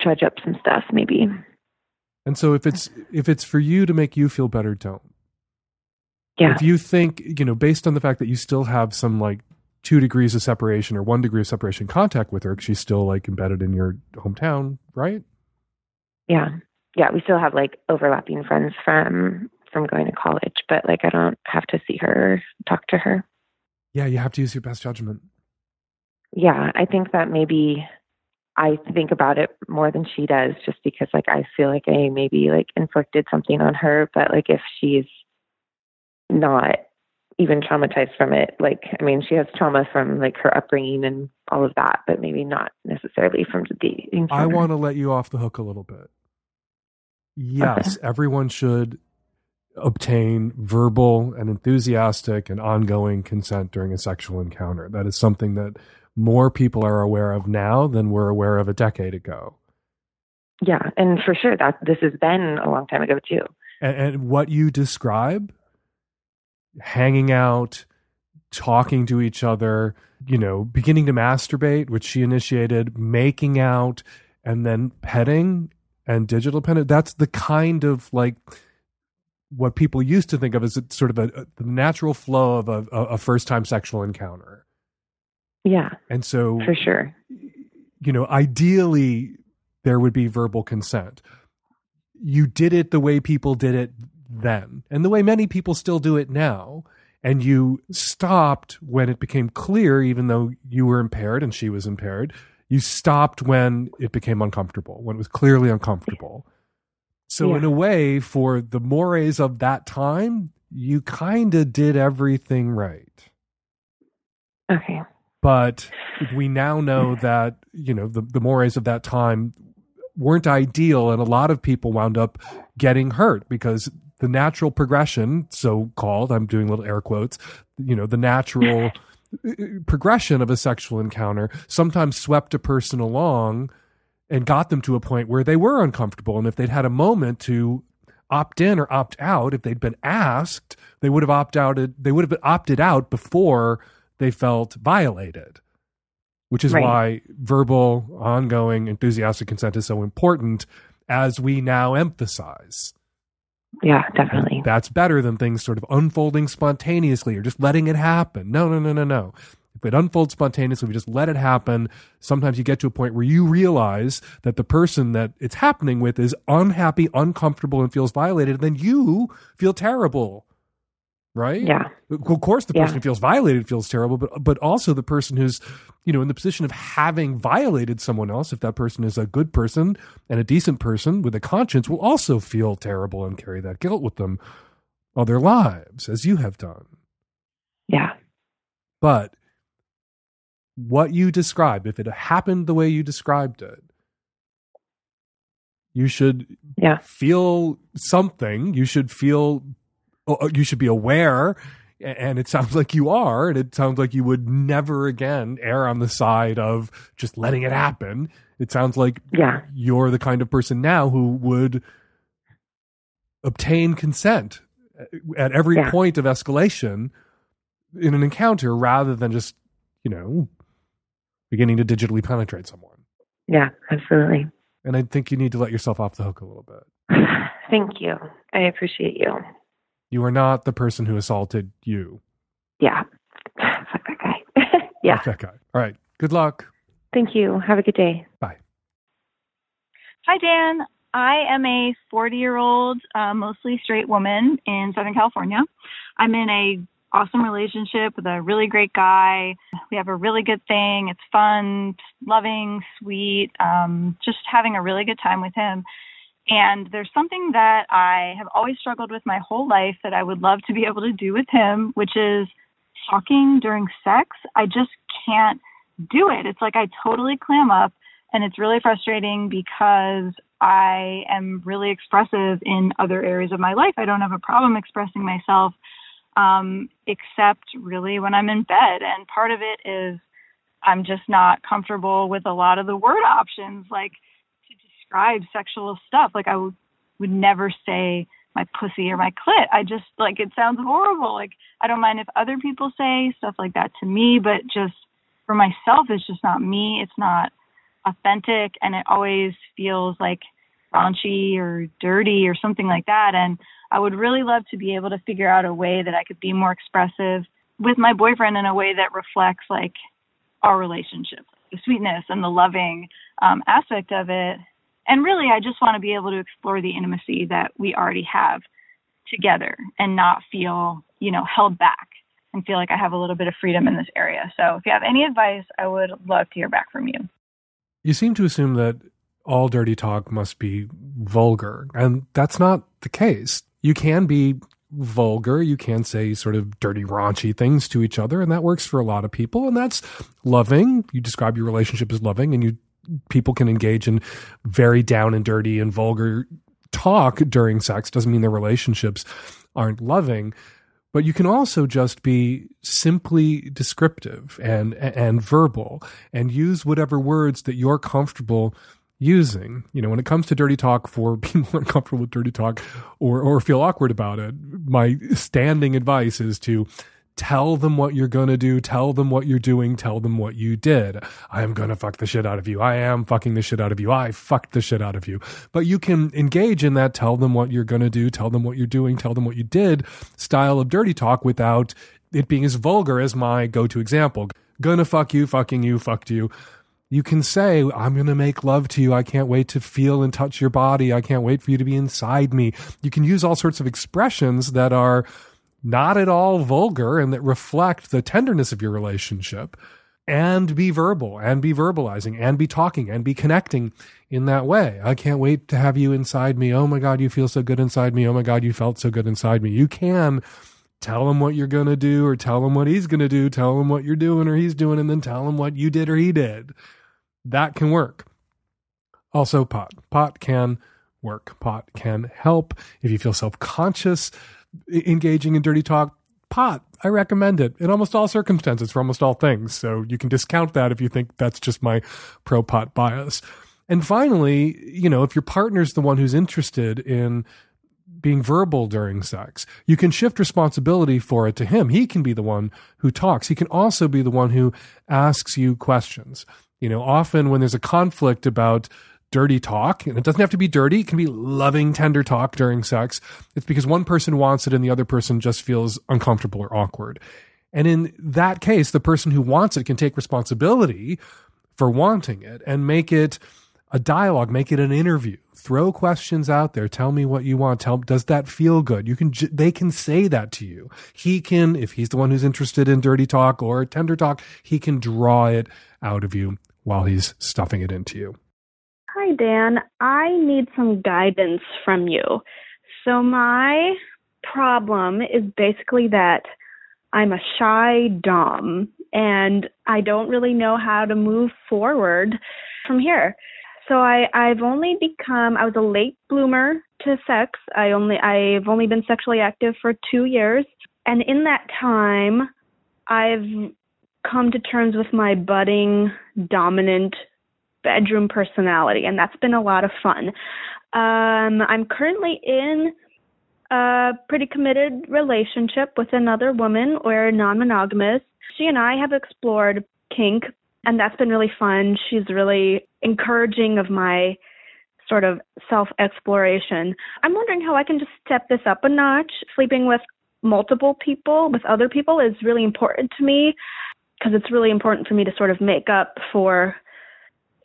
trudge up some stuff maybe. and so if it's if it's for you to make you feel better don't Yeah. if you think you know based on the fact that you still have some like two degrees of separation or one degree of separation contact with her 'cause she's still like embedded in your hometown right Yeah. Yeah, we still have like overlapping friends from from going to college, but like I don't have to see her, talk to her. yeah you have to use your best judgment Yeah, I think that maybe I think about it more than she does just because like I feel like I maybe like inflicted something on her, but like if she's not even traumatized from it, like I mean she has trauma from like her upbringing and all of that, but maybe not necessarily from the dating. I want to let you off the hook a little bit. Yes, everyone should obtain verbal and enthusiastic and ongoing consent during a sexual encounter. That is something that more people are aware of now than we were aware of a decade ago. Yeah, and for sure that this has been a long time ago too. And, and what you describe, hanging out, talking to each other, you know, beginning to masturbate, which she initiated, making out, and then petting and digital pen. That's the kind of like what people used to think of as a, sort of a, the natural flow of a, a, a first time sexual encounter. Yeah, And so, for sure. you know, ideally there would be verbal consent. You did it the way people did it then, and the way many people still do it now. And you stopped when it became clear, even though you were impaired and she was impaired, you stopped when it became uncomfortable, when it was clearly uncomfortable. So, Yeah. in a way, for the mores of that time, you kind of did everything right Okay. but we now know that you know the, the mores of that time weren't ideal and a lot of people wound up getting hurt because the natural progression so called i'm doing little air quotes you know the natural uh, progression of a sexual encounter sometimes swept a person along and got them to a point where they were uncomfortable and if they'd had a moment to opt in or opt out if they'd been asked they would have opted out they would have opted out before they felt violated which is Right. why verbal ongoing enthusiastic consent is so important as we now emphasize Yeah, definitely. that's better than things sort of unfolding spontaneously or just letting it happen. No, no, no, no, no. It unfolds spontaneously, we just let it happen. Sometimes you get to a point where you realize that the person that it's happening with is unhappy, uncomfortable, and feels violated. And then you feel terrible. Right? Yeah. Of course, the person Yeah. who feels violated feels terrible, but but also the person who's, you know, in the position of having violated someone else, if that person is a good person and a decent person with a conscience, will also feel terrible and carry that guilt with them all their lives, as you have done. Yeah. But what you described, if it happened the way you described it, you should Yeah. feel something. You should feel, oh, you should be aware. And it sounds like you are. And it sounds like you would never again err on the side of just letting it happen. It sounds like Yeah. you're the kind of person now who would obtain consent uh, at every Yeah. point of escalation in an encounter rather than just, you know, beginning to digitally penetrate someone. Yeah, absolutely. And I think you need to let yourself off the hook a little bit. Thank you. I appreciate you. You are not the person who assaulted you. Yeah. Fuck that guy. yeah. Fuck that guy. All right. Good luck. Thank you. Have a good day. Bye. Hi, Dan. I am a 40 year old, uh, mostly straight woman in Southern California. I'm in a awesome relationship with a really great guy. We have a really good thing. It's fun, loving, sweet, um, just having a really good time with him. And there's something that I have always struggled with my whole life that I would love to be able to do with him, which is talking during sex. I just can't do it. It's like I totally clam up and it's really frustrating because I am really expressive in other areas of my life. I don't have a problem expressing myself. Um, except really when I'm in bed. And part of it is I'm just not comfortable with a lot of the word options, like to describe sexual stuff. Like I would, would never say my pussy or my clit. I just like it sounds horrible. Like I don't mind if other people say stuff like that to me, but just for myself, it's just not me. It's not authentic, and it always feels like raunchy or dirty or something like that. And I would really love to be able to figure out a way that I could be more expressive with my boyfriend in a way that reflects like our relationship, the sweetness and the loving um, aspect of it. And really, I just want to be able to explore the intimacy that we already have together and not feel, you know, held back and feel like I have a little bit of freedom in this area. So if you have any advice, I would love to hear back from you. You seem to assume that all dirty talk must be vulgar, and that's not the case. You can be vulgar. You can say sort of dirty, raunchy things to each other, and that works for a lot of people, and that's loving. You describe your relationship as loving, and you people can engage in very down and dirty and vulgar talk during sex. Doesn't mean their relationships aren't loving but you can also just be simply descriptive and and verbal and use whatever words that you're comfortable using. You know, when it comes to dirty talk for people are comfortable with dirty talk or or feel awkward about it, my standing advice is to tell them what you're going to do, tell them what you're doing, tell them what you did. I am going to fuck the shit out of you. I am fucking the shit out of you. I fucked the shit out of you. But you can engage in that tell them what you're going to do, tell them what you're doing, tell them what you did style of dirty talk without it being as vulgar as my go-to example. Gonna fuck you, fucking you, fucked you you can say, I'm going to make love to you. I can't wait to feel and touch your body. I can't wait for you to be inside me. You can use all sorts of expressions that are not at all vulgar and that reflect the tenderness of your relationship and be verbal and be verbalizing and be talking and be connecting in that way. I can't wait to have you inside me. Oh my God, you feel so good inside me. Oh my God, you felt so good inside me. You can tell him what you're going to do or tell him what he's going to do, tell him what you're doing or he's doing, and then tell him what you did or he did. That can work. Also, pot. Pot can work. Pot can help. If you feel self conscious engaging in dirty talk, pot. I recommend it in almost all circumstances for almost all things. So you can discount that if you think that's just my pro pot bias. And finally, you know, if your partner's the one who's interested in being verbal during sex, you can shift responsibility for it to him. He can be the one who talks. He can also be the one who asks you questions. You know, often when there's a conflict about dirty talk, and it doesn't have to be dirty, it can be loving, tender talk during sex. It's because one person wants it and the other person just feels uncomfortable or awkward. And in that case, the person who wants it can take responsibility for wanting it and make it a dialogue, make it an interview. Throw questions out there. Tell me what you want. Tell does that feel good? You can they can say that to you. He can if he's the one who's interested in dirty talk or tender talk, he can draw it out of you while he's stuffing it into you. Hi, Dan. I need some guidance from you. So, my problem is basically that I'm a shy Dom and I don't really know how to move forward from here. So I I've only become I was a late bloomer to sex. I only I've only been sexually active for 2 years and in that time I've come to terms with my budding dominant bedroom personality, and that's been a lot of fun. Um, I'm currently in a pretty committed relationship with another woman. We're non monogamous. She and I have explored kink, and that's been really fun. She's really encouraging of my sort of self exploration. I'm wondering how I can just step this up a notch. Sleeping with multiple people, with other people, is really important to me because it's really important for me to sort of make up for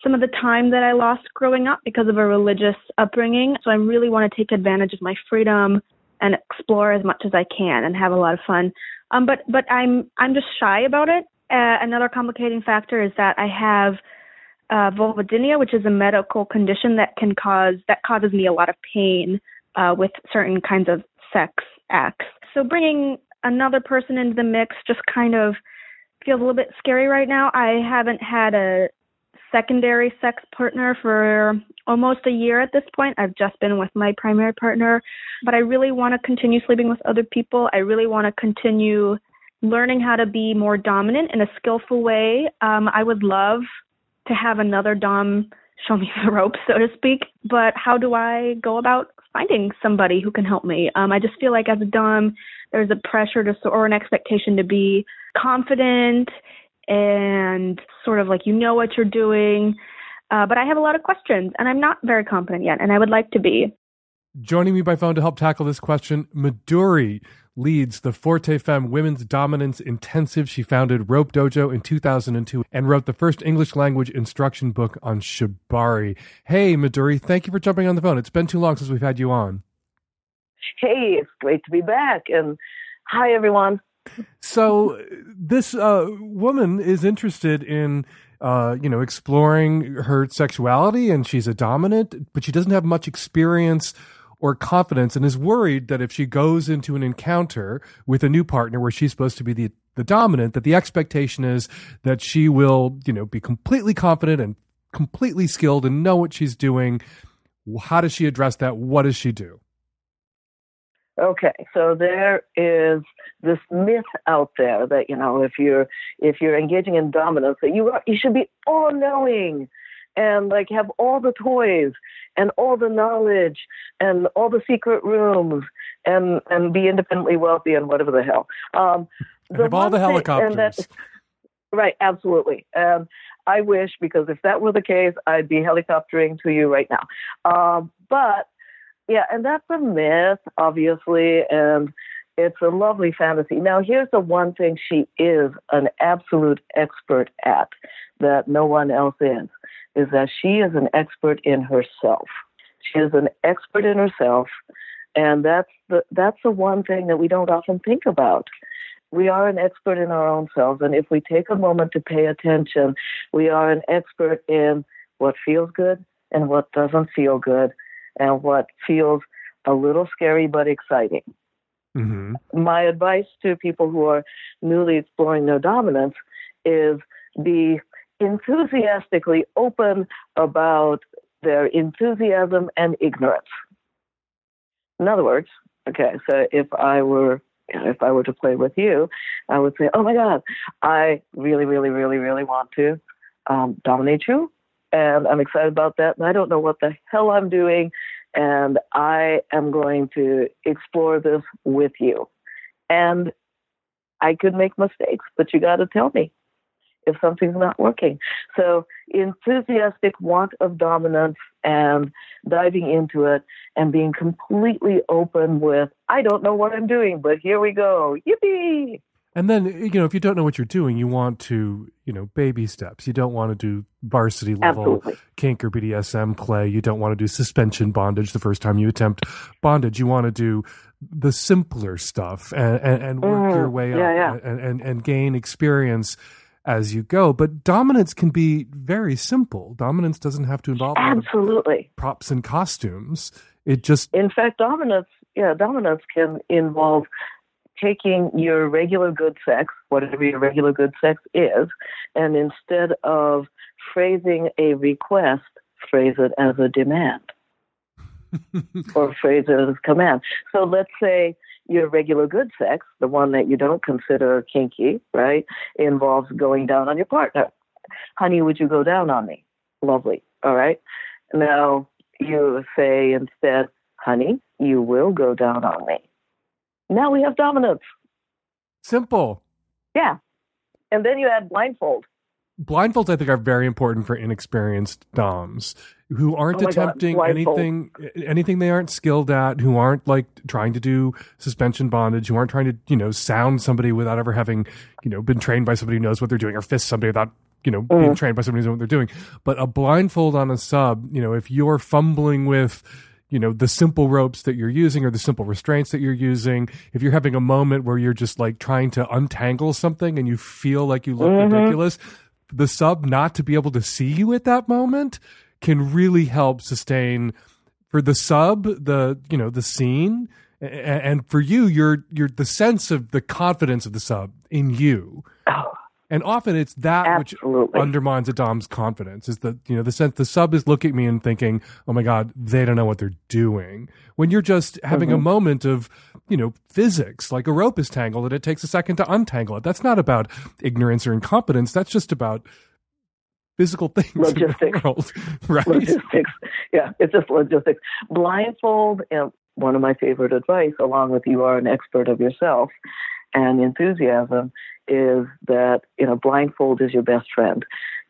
some of the time that I lost growing up because of a religious upbringing. So I really want to take advantage of my freedom and explore as much as I can and have a lot of fun. Um, but but I'm I'm just shy about it. Uh, another complicating factor is that I have uh, vulvodynia, which is a medical condition that can cause that causes me a lot of pain uh, with certain kinds of sex acts. So bringing another person into the mix just kind of feels a little bit scary right now. I haven't had a secondary sex partner for almost a year at this point. I've just been with my primary partner, but I really want to continue sleeping with other people. I really want to continue learning how to be more dominant in a skillful way. Um, I would love to have another Dom show me the ropes, so to speak, but how do I go about finding somebody who can help me? Um, I just feel like as a Dom, there's a pressure to or an expectation to be confident and sort of like you know what you're doing. Uh, but I have a lot of questions and I'm not very confident yet, and I would like to be. Joining me by phone to help tackle this question, Midori leads the Forte Femme Women's Dominance Intensive. She founded Rope Dojo in 2002 and wrote the first English language instruction book on Shibari. Hey, Midori, thank you for jumping on the phone. It's been too long since we've had you on. Hey, it's great to be back. And hi, everyone. So, this uh, woman is interested in uh, you know, exploring her sexuality and she's a dominant, but she doesn't have much experience or confidence and is worried that if she goes into an encounter with a new partner where she's supposed to be the, the dominant, that the expectation is that she will, you know, be completely confident and completely skilled and know what she's doing. How does she address that? What does she do? Okay, so there is this myth out there that you know if you're if you're engaging in dominance that you are, you should be all knowing and like have all the toys and all the knowledge and all the secret rooms and and be independently wealthy and whatever the hell. Um, the have all the helicopters. That, right, absolutely. Um, I wish because if that were the case, I'd be helicoptering to you right now. Um, but yeah, and that's a myth, obviously, and it's a lovely fantasy. Now, here's the one thing she is an absolute expert at that no one else is, is that she is an expert in herself. She is an expert in herself, and that's the that's the one thing that we don't often think about. We are an expert in our own selves, and if we take a moment to pay attention, we are an expert in what feels good and what doesn't feel good and what feels a little scary but exciting. Mm-hmm. My advice to people who are newly exploring their dominance is be enthusiastically open about their enthusiasm and ignorance. In other words, okay, so if I were if I were to play with you, I would say, "Oh my God, I really, really, really, really want to um, dominate you and I'm excited about that. And I don't know what the hell I'm doing, and I am going to explore this with you. And I could make mistakes, but you got to tell me if something's not working. So, enthusiastic want of dominance and diving into it and being completely open with, I don't know what I'm doing, but here we go. Yippee! And then, you know, if you don't know what you're doing, you want to, you know, baby steps. You don't want to do varsity level Absolutely. kink or BDSM play. You don't want to do suspension bondage the first time you attempt bondage. You want to do the simpler stuff and, and, and work Mm, your way yeah, up And, and, and gain experience as you go. But dominance can be very simple. Dominance doesn't have to involve a lot of Absolutely. props and costumes. It just, In fact, dominance, yeah, dominance can involve taking your regular good sex, whatever your regular good sex is, and instead of phrasing a request, phrase it as a demand or phrase it as a command. So let's say your regular good sex, the one that you don't consider kinky, right, involves going down on your partner. Honey, would you go down on me? Lovely. All right. Now you say instead, honey, you will go down on me. Now we have dominance. simple. Yeah. And then you add blindfold. Blindfolds i think are very important for inexperienced doms who aren't Oh my God, attempting anything anything they aren't skilled at who aren't like trying to do suspension bondage who aren't trying to you know sound somebody without ever having you know been trained by somebody who knows what they're doing or fist somebody without you know being Mhm. trained by somebody who knows what they're doing but a blindfold on a sub you know if you're fumbling with you know the simple ropes that you're using or the simple restraints that you're using if you're having a moment where you're just like trying to untangle something and you feel like you look Mhm. ridiculous the sub not to be able to see you at that moment can really help sustain for the sub the you know the scene and for you your your the sense of the confidence of the sub in you oh, And often it's that Absolutely. which undermines a dom's confidence. Is that you know the sense the sub is looking at me and thinking, "Oh my god, they don't know what they're doing." When you're just having a Mhm. moment of you know physics, like a rope is tangled and it takes a second to untangle it. That's not about ignorance or incompetence. That's just about physical things Logistics. world, right? Logistics. Yeah, it's just logistics. Blindfold, know, one of my favorite advice, along with you are an expert of yourself and enthusiasm, is that, you know, blindfold is your best friend.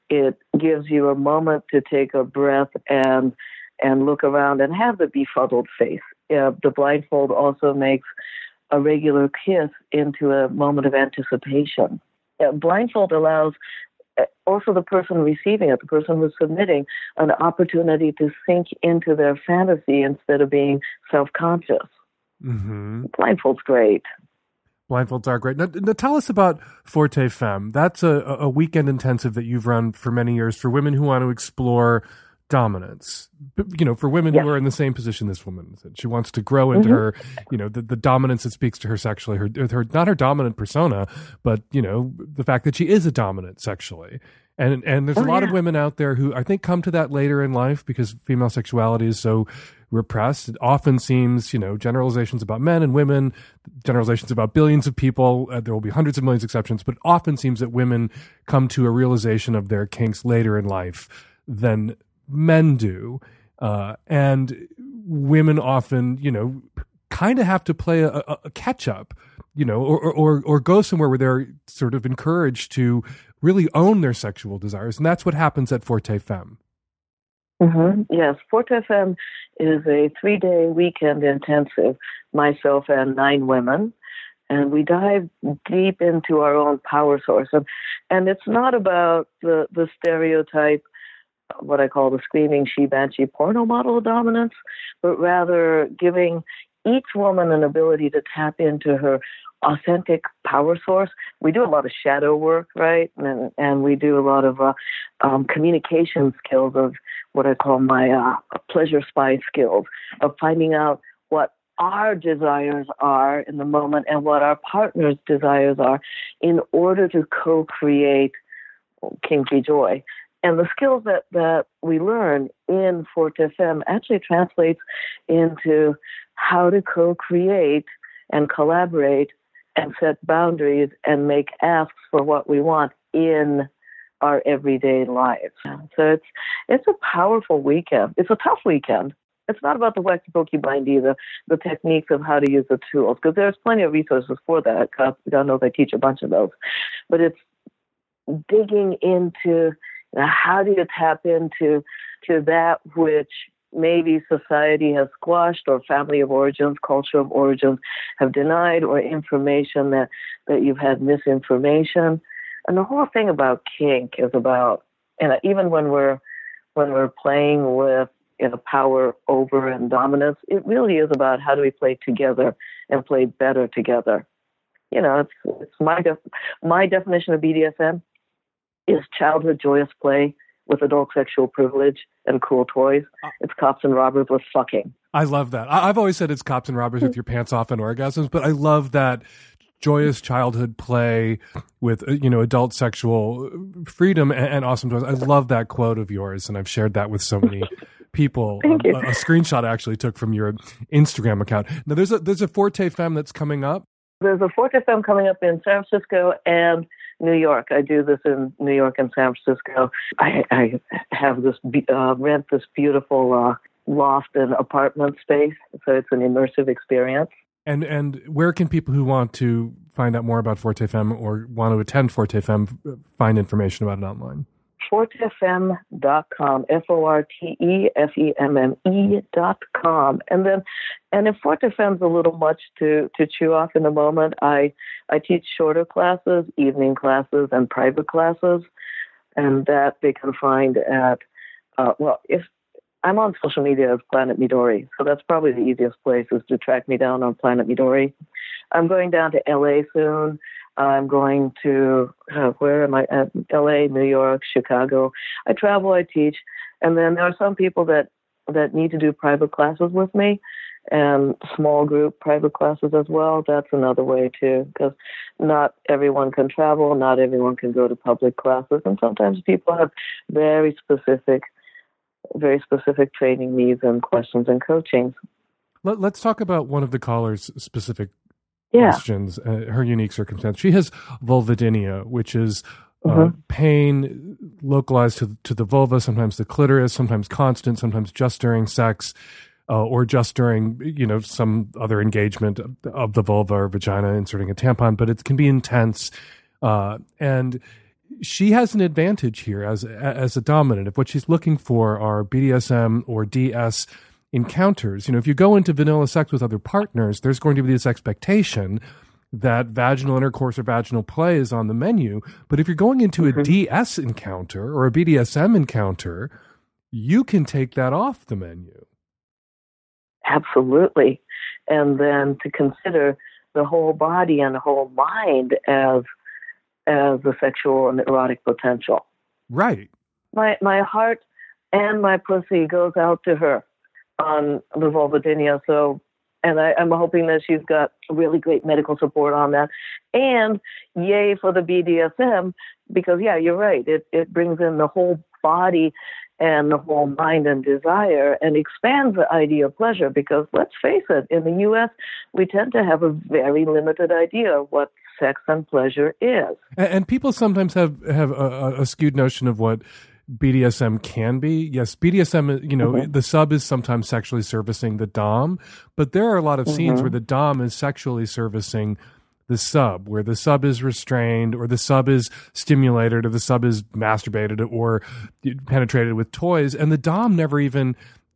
It gives you a moment to take a breath and and look around and have the befuddled face. Yeah, the blindfold also makes a regular kiss into a moment of anticipation. Yeah, blindfold allows uh, also the person receiving it, the person who's submitting, an opportunity to sink into their fantasy instead of being self conscious. Mm-hmm. Blindfold's great. Blindfolds are great. Now, now tell us about Forte Femme. That's a, a weekend intensive that you've run for many years for women who want to explore dominance. You know, for women Yes. who are in the same position this woman is in. She wants to grow into Mhm. her, you know, the, the dominance that speaks to her sexually, her, her, not her dominant persona, but, you know, the fact that she is a dominant sexually. And, and there's a Oh, lot of women out there who I think come to that later in life because female sexuality is so repressed. It often seems, you know, generalizations about men and women, generalizations about billions of people. Uh, there will be hundreds of millions of exceptions, but it often seems that women come to a realization of their kinks later in life than men do. Uh, and women often, you know, kind of have to play a, a, a catch up, you know, or, or, or go somewhere where they're sort of encouraged to really own their sexual desires. And that's what happens at Forte Femme. hmm Yes, Forte Femme is a three day weekend intensive, myself and nine women. And we dive deep into our own power source. And, and it's not about the, the stereotype, what I call the screaming she banshee porno model of dominance, but rather giving each woman an ability to tap into her authentic power source. We do a lot of shadow work, right? And, and we do a lot of uh, um, communication skills of what I call my uh, pleasure spy skills of finding out what our desires are in the moment and what our partner's desires are in order to co-create kinky joy. And the skills that, that we learn in Forte Femme actually translates into how to co-create and collaborate and set boundaries and make asks for what we want in our everyday lives. So it's it's a powerful weekend. It's a tough weekend. It's not about the wacky pokey bind either, the techniques of how to use the tools, because there's plenty of resources for that. God, God knows I teach a bunch of those. But it's digging into you know, how do you tap into to that which maybe society has squashed or family of origins, culture of origins have denied or information that, that you've had misinformation. And the whole thing about kink is about, and even when we're, when we're playing with you know, power over and dominance, it really is about how do we play together and play better together. You know, it's, it's my, def- my definition of BDSM is childhood joyous play with adult sexual privilege and cool toys. It's cops and robbers with fucking. I love that. I, I've always said it's cops and robbers with your pants off and orgasms, but I love that joyous childhood play with uh, you know adult sexual freedom and, and awesome toys. I love that quote of yours, and I've shared that with so many people. Um, a, a screenshot I actually took from your Instagram account. Now there's a there's a Forte Femme that's coming up. There's a Forte Femme coming up in San Francisco and New York. I do this in New York and San Francisco. I, I have this uh, rent this beautiful uh, loft and apartment space, so it's an immersive experience. And and where can people who want to find out more about Forte Femme or want to attend Forte Femme uh, find information about it online? fortefemme.com, F O R T E F E M M E dot com. And then, and if Fortefemme's a little much to, to chew off in a moment, I, I teach shorter classes, evening classes, and private classes. And that they can find at, uh, well, if I'm on social media as Planet Midori, so that's probably the easiest place is to track me down on Planet Midori. I'm going down to LA soon. I'm going to uh, where am I? At L.A., New York, Chicago. I travel, I teach, and then there are some people that that need to do private classes with me, and small group private classes as well. That's another way too, because not everyone can travel, not everyone can go to public classes, and sometimes people have very specific, very specific training needs and questions and coaching. Let, us talk about one of the caller's specific yeah. questions, uh, her unique circumstance. She has vulvodynia, which is uh, Mhm. pain localized to to the vulva, sometimes the clitoris, sometimes constant, sometimes just during sex, uh, or just during you know some other engagement of, of the vulva or vagina, inserting a tampon. But it can be intense, uh, and she has an advantage here as as a dominant. If what she's looking for are BDSM or DS encounters, you know, if you go into vanilla sex with other partners, there's going to be this expectation that vaginal intercourse or vaginal play is on the menu. But if you're going into a mm-hmm. DS encounter or a BDSM encounter, you can take that off the menu. Absolutely. And then to consider the whole body and the whole mind as as the sexual and erotic potential. Right. My my heart and my pussy goes out to her on the vulvodynia. So and I, I'm hoping that she's got really great medical support on that. And yay for the BDSM because yeah, you're right. It it brings in the whole body and the whole mind and desire and expands the idea of pleasure because let's face it, in the US we tend to have a very limited idea of what sex and pleasure is. And, people sometimes have have a, a skewed notion of what BDSM can be. Yes, BDSM, you know, Mhm. the sub is sometimes sexually servicing the dom, but there are a lot of scenes Mhm. where the dom is sexually servicing the sub, where the sub is restrained or the sub is stimulated or the sub is masturbated or penetrated with toys and the dom never even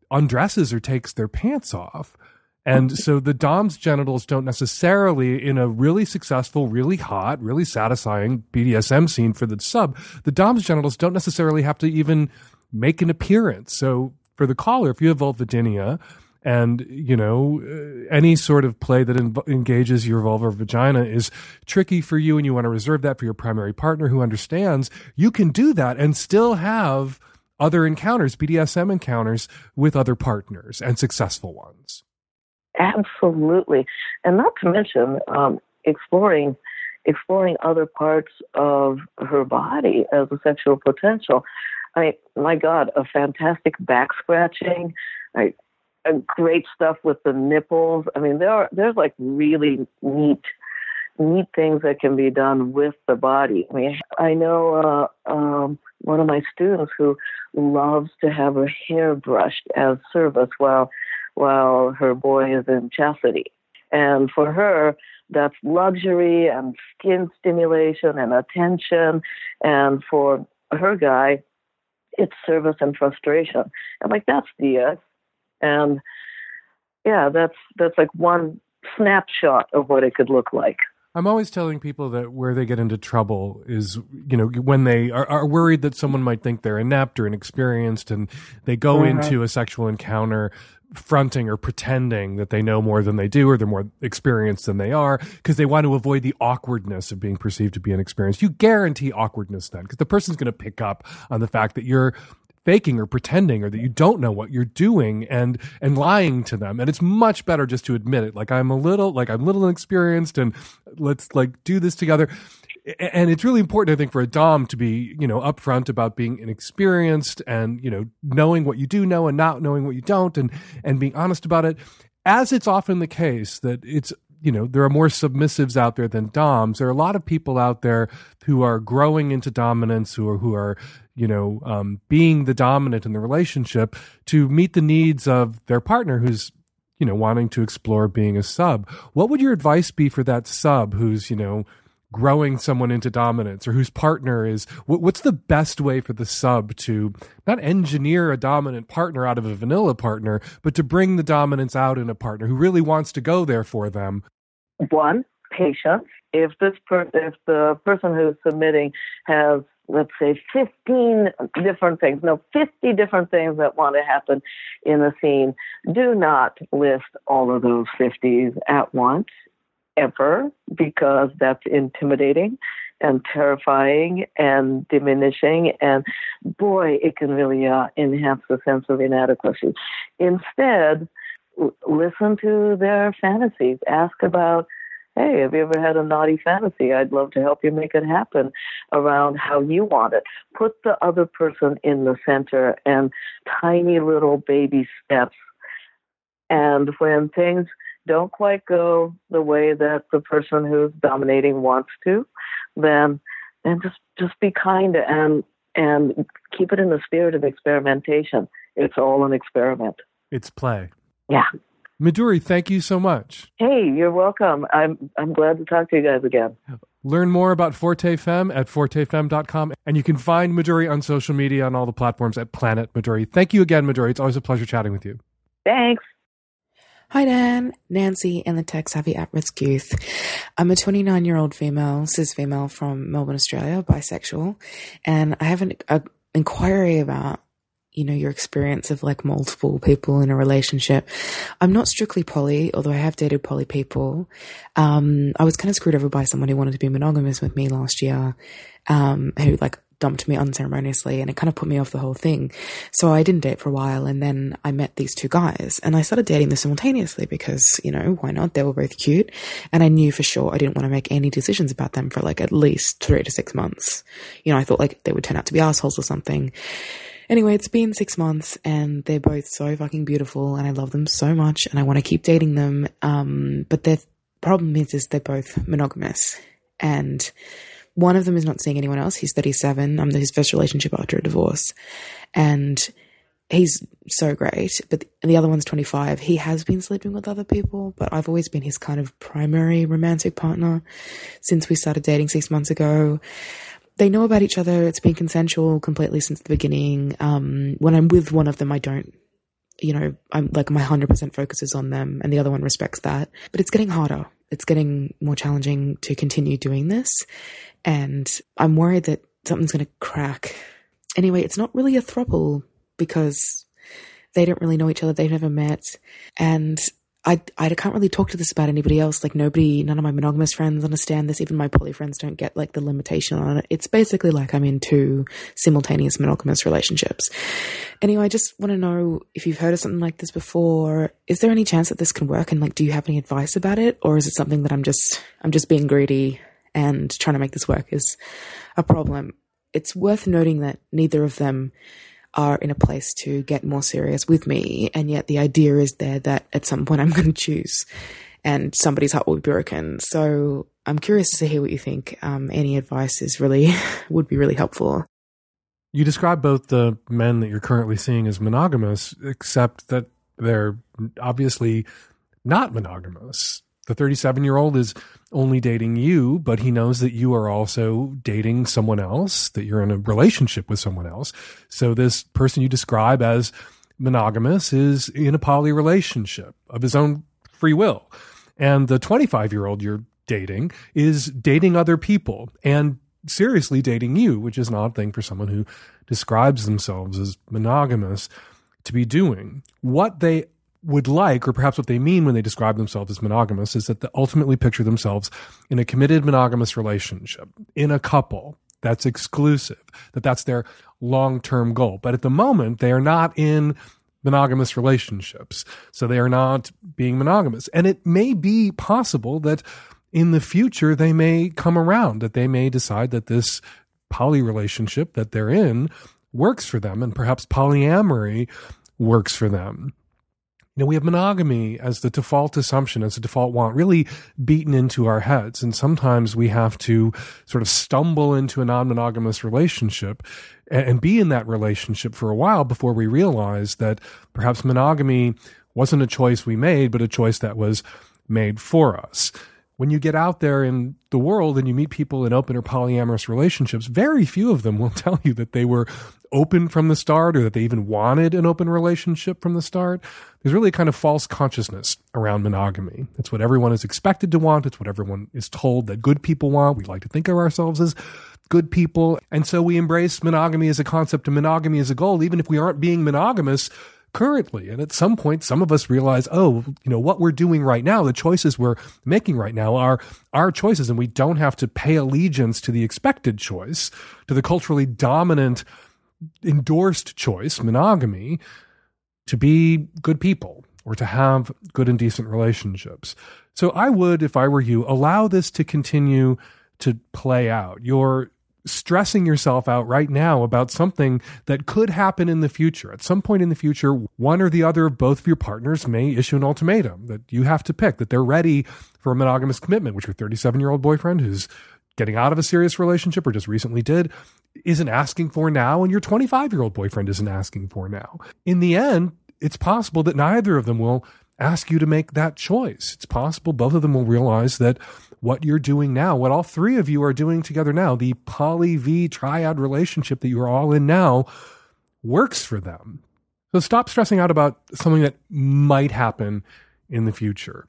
undresses or takes their pants off. And so the Dom's genitals don't necessarily, in a really successful, really hot, really satisfying BDSM scene for the sub, the Dom's genitals don't necessarily have to even make an appearance. So for the caller, if you have vulvodynia and, you know, uh, any sort of play that engages your vulva or vagina is tricky for you and you want to reserve that for your primary partner who understands, you can do that and still have other encounters, BDSM encounters with other partners and successful ones. Absolutely, and not to mention um, exploring exploring other parts of her body as a sexual potential. I, my God, a fantastic back scratching, I, great stuff with the nipples. I mean, there are there's like really neat neat things that can be done with the body. I mean, I know uh, um, one of my students who loves to have her hair brushed as service while while her boy is in chastity. And for her, that's luxury and skin stimulation and attention. And for her guy, it's service and frustration. And like that's DS. And yeah, that's that's like one snapshot of what it could look like. I'm always telling people that where they get into trouble is, you know, when they are, are worried that someone might think they're inept or inexperienced and they go Mhm. into a sexual encounter fronting or pretending that they know more than they do or they're more experienced than they are because they want to avoid the awkwardness of being perceived to be inexperienced. You guarantee awkwardness then because the person's going to pick up on the fact that you're faking or pretending or that you don't know what you're doing and and lying to them. And it's much better just to admit it. Like i'm a little like i'm little inexperienced and let's like do this together. And it's really important i think for a dom to be you know upfront about being inexperienced and you know knowing what you do know and not knowing what you don't and and being honest about it. As it's often the case that it's you know there are more submissives out there than doms. There are a lot of people out there who are growing into dominance who are who are you know um, being the dominant in the relationship to meet the needs of their partner who's you know wanting to explore being a sub. What would your advice be for that sub who's you know growing someone into dominance or whose partner is what, what's the best way for the sub to not engineer a dominant partner out of a vanilla partner but to bring the dominance out in a partner who really wants to go there for them One, patience. If this per- if the person who's submitting has let's say 15 different things, no, 50 different things that want to happen in a scene, do not list all of those 50s at once, ever, because that's intimidating and terrifying and diminishing. And boy, it can really uh, enhance the sense of inadequacy. Instead, listen to their fantasies. Ask about, hey, have you ever had a naughty fantasy? I'd love to help you make it happen around how you want it. Put the other person in the center and tiny little baby steps. And when things don't quite go the way that the person who's dominating wants to, then then just just be kind and and keep it in the spirit of experimentation. It's all an experiment. It's play. Yeah. Midori, thank you so much. Hey, you're welcome. I'm I'm glad to talk to you guys again. Learn more about Forte Femme at fortefemme.com. And you can find Midori on social media on all the platforms at Planet Midori. Thank you again, Midori. It's always a pleasure chatting with you. Thanks. Hi, Dan. Nancy and the Tech Savvy At Risk Youth. I'm a 29 year old female, cis female from Melbourne, Australia, bisexual, and I have an a inquiry about you know your experience of like multiple people in a relationship. I'm not strictly poly, although I have dated poly people. Um, I was kind of screwed over by someone who wanted to be monogamous with me last year, um, who like dumped me unceremoniously and it kind of put me off the whole thing. So I didn't date for a while and then I met these two guys and I started dating them simultaneously because, you know, why not? They were both cute. And I knew for sure I didn't want to make any decisions about them for like at least three to six months. You know, I thought like they would turn out to be assholes or something. Anyway, it's been six months and they're both so fucking beautiful and I love them so much and I want to keep dating them. Um, but their problem is, is they're both monogamous and one of them is not seeing anyone else. He's 37. I'm his first relationship after a divorce. And he's so great. But the other one's 25. He has been sleeping with other people, but I've always been his kind of primary romantic partner since we started dating six months ago. They know about each other. It's been consensual completely since the beginning. Um, when I'm with one of them, I don't you know, I'm like my 100% focus is on them and the other one respects that. But it's getting harder. It's getting more challenging to continue doing this. And I'm worried that something's going to crack. Anyway, it's not really a throuple because they don't really know each other. They've never met. And I, I can't really talk to this about anybody else. Like nobody, none of my monogamous friends understand this. Even my poly friends don't get like the limitation on it. It's basically like I'm in two simultaneous monogamous relationships. Anyway, I just want to know if you've heard of something like this before. Is there any chance that this can work? And like, do you have any advice about it? Or is it something that I'm just, I'm just being greedy and trying to make this work is a problem? It's worth noting that neither of them are in a place to get more serious with me. And yet the idea is there that at some point I'm going to choose and somebody's heart will be broken. So I'm curious to hear what you think. Um, any advice is really, would be really helpful. You describe both the men that you're currently seeing as monogamous, except that they're obviously not monogamous. The 37 year old is only dating you, but he knows that you are also dating someone else, that you're in a relationship with someone else. So this person you describe as monogamous is in a poly relationship of his own free will. And the 25 year old you're dating is dating other people and seriously dating you, which is an odd thing for someone who describes themselves as monogamous to be doing. What they would like, or perhaps what they mean when they describe themselves as monogamous, is that they ultimately picture themselves in a committed monogamous relationship, in a couple that's exclusive, that that's their long term goal. But at the moment, they are not in monogamous relationships. So they are not being monogamous. And it may be possible that in the future they may come around, that they may decide that this poly relationship that they're in works for them, and perhaps polyamory works for them you know, we have monogamy as the default assumption, as a default want, really beaten into our heads. And sometimes we have to sort of stumble into a non monogamous relationship and, and, be in that relationship for a while before we realize that perhaps monogamy wasn't a choice we made, but a choice that was made for us. When you get out there in the world and you meet people in open or polyamorous relationships, very few of them will tell you that they were open from the start or that they even wanted an open relationship from the start. There's really a kind of false consciousness around monogamy. It's what everyone is expected to want. It's what everyone is told that good people want. We like to think of ourselves as good people. And so we embrace monogamy as a concept and monogamy as a goal, even if we aren't being monogamous currently. And at some point, some of us realize, oh, you know, what we're doing right now, the choices we're making right now are our choices. And we don't have to pay allegiance to the expected choice, to the culturally dominant endorsed choice, monogamy, to be good people, or to have good and decent relationships. So I would, if I were you, allow this to continue to play out. You're stressing yourself out right now about something that could happen in the future. At some point in the future, one or the other of both of your partners may issue an ultimatum that you have to pick, that they're ready for a monogamous commitment, which your 37 year old boyfriend who's getting out of a serious relationship or just recently did isn't asking for now, and your 25 year old boyfriend isn't asking for now. In the end, it's possible that neither of them will ask you to make that choice. It's possible both of them will realize that what you're doing now, what all three of you are doing together now, the poly V triad relationship that you're all in now, works for them. So stop stressing out about something that might happen in the future.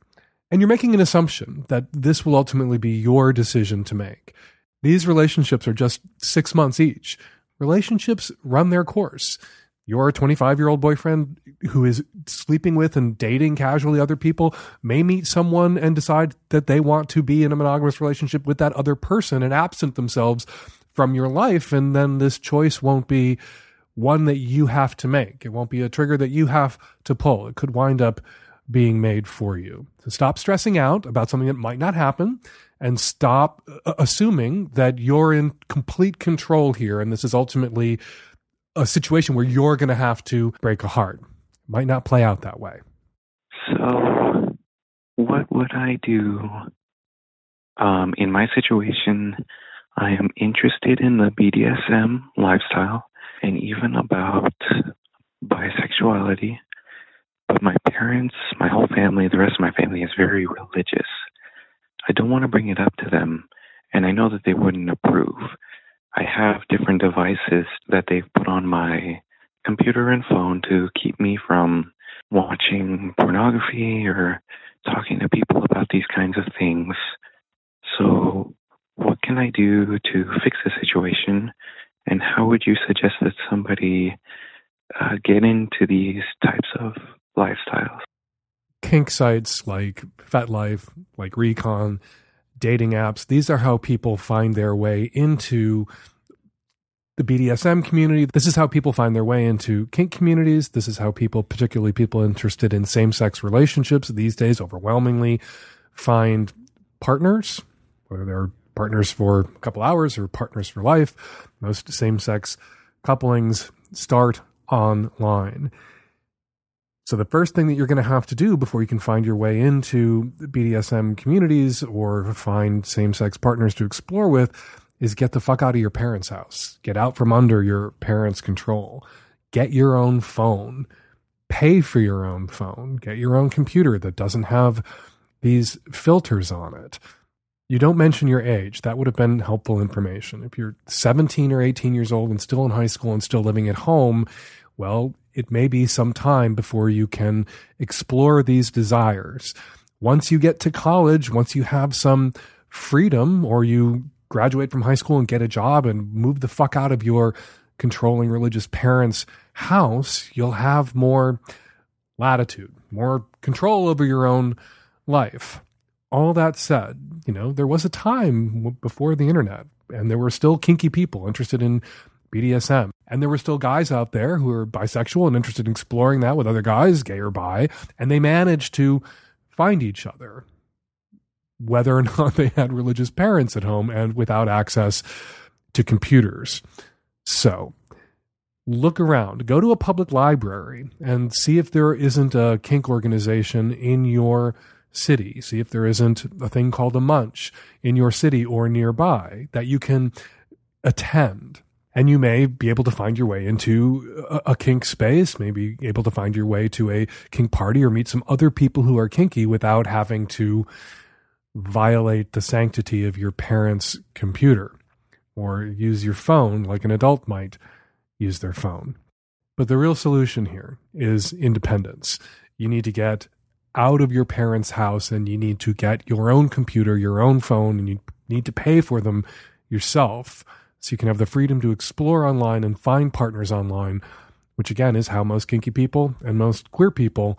And you're making an assumption that this will ultimately be your decision to make. These relationships are just six months each. Relationships run their course your 25 year old boyfriend who is sleeping with and dating casually other people may meet someone and decide that they want to be in a monogamous relationship with that other person and absent themselves from your life. And then this choice won't be one that you have to make. It won't be a trigger that you have to pull. It could wind up being made for you. So stop stressing out about something that might not happen and stop uh, assuming that you're in complete control here. And this is ultimately a situation where you're going to have to break a heart. It might not play out that way. So, what would I do? Um, in my situation, I am interested in the BDSM lifestyle and even about bisexuality. But my parents, my whole family, the rest of my family is very religious. I don't want to bring it up to them, and I know that they wouldn't approve. I have different devices that they've put on my computer and phone to keep me from watching pornography or talking to people about these kinds of things. So, what can I do to fix the situation? And how would you suggest that somebody uh, get into these types of lifestyles? Kink sites like FetLife, like Recon, dating apps. These are how people find their way into the BDSM community. This is how people find their way into kink communities. This is how people, particularly people interested in same sex relationships these days, overwhelmingly find partners, whether they're partners for a couple hours or partners for life. Most same sex couplings start online. So the first thing that you're going to have to do before you can find your way into BDSM communities or find same-sex partners to explore with is get the fuck out of your parents' house. Get out from under your parents' control. Get your own phone. Pay for your own phone. Get your own computer that doesn't have these filters on it. You don't mention your age. That would have been helpful information. If you're 17 or 18 years old and still in high school and still living at home, well, it may be some time before you can explore these desires. Once you get to college, once you have some freedom or you graduate from high school and get a job and move the fuck out of your controlling religious parents' house, you'll have more latitude, more control over your own life. All that said, you know, there was a time before the internet and there were still kinky people interested in BDSM. And there were still guys out there who were bisexual and interested in exploring that with other guys, gay or bi, and they managed to find each other, whether or not they had religious parents at home and without access to computers. So look around, go to a public library and see if there isn't a kink organization in your city. See if there isn't a thing called a munch in your city or nearby that you can attend and you may be able to find your way into a, a, kink space, maybe able to find your way to a kink party or meet some other people who are kinky without having to violate the sanctity of your parents' computer or use your phone like an adult might use their phone. But the real solution here is independence. You need to get out of your parents' house and you need to get your own computer, your own phone, and you need to pay for them yourself so you can have the freedom to explore online and find partners online, which again is how most kinky people and most queer people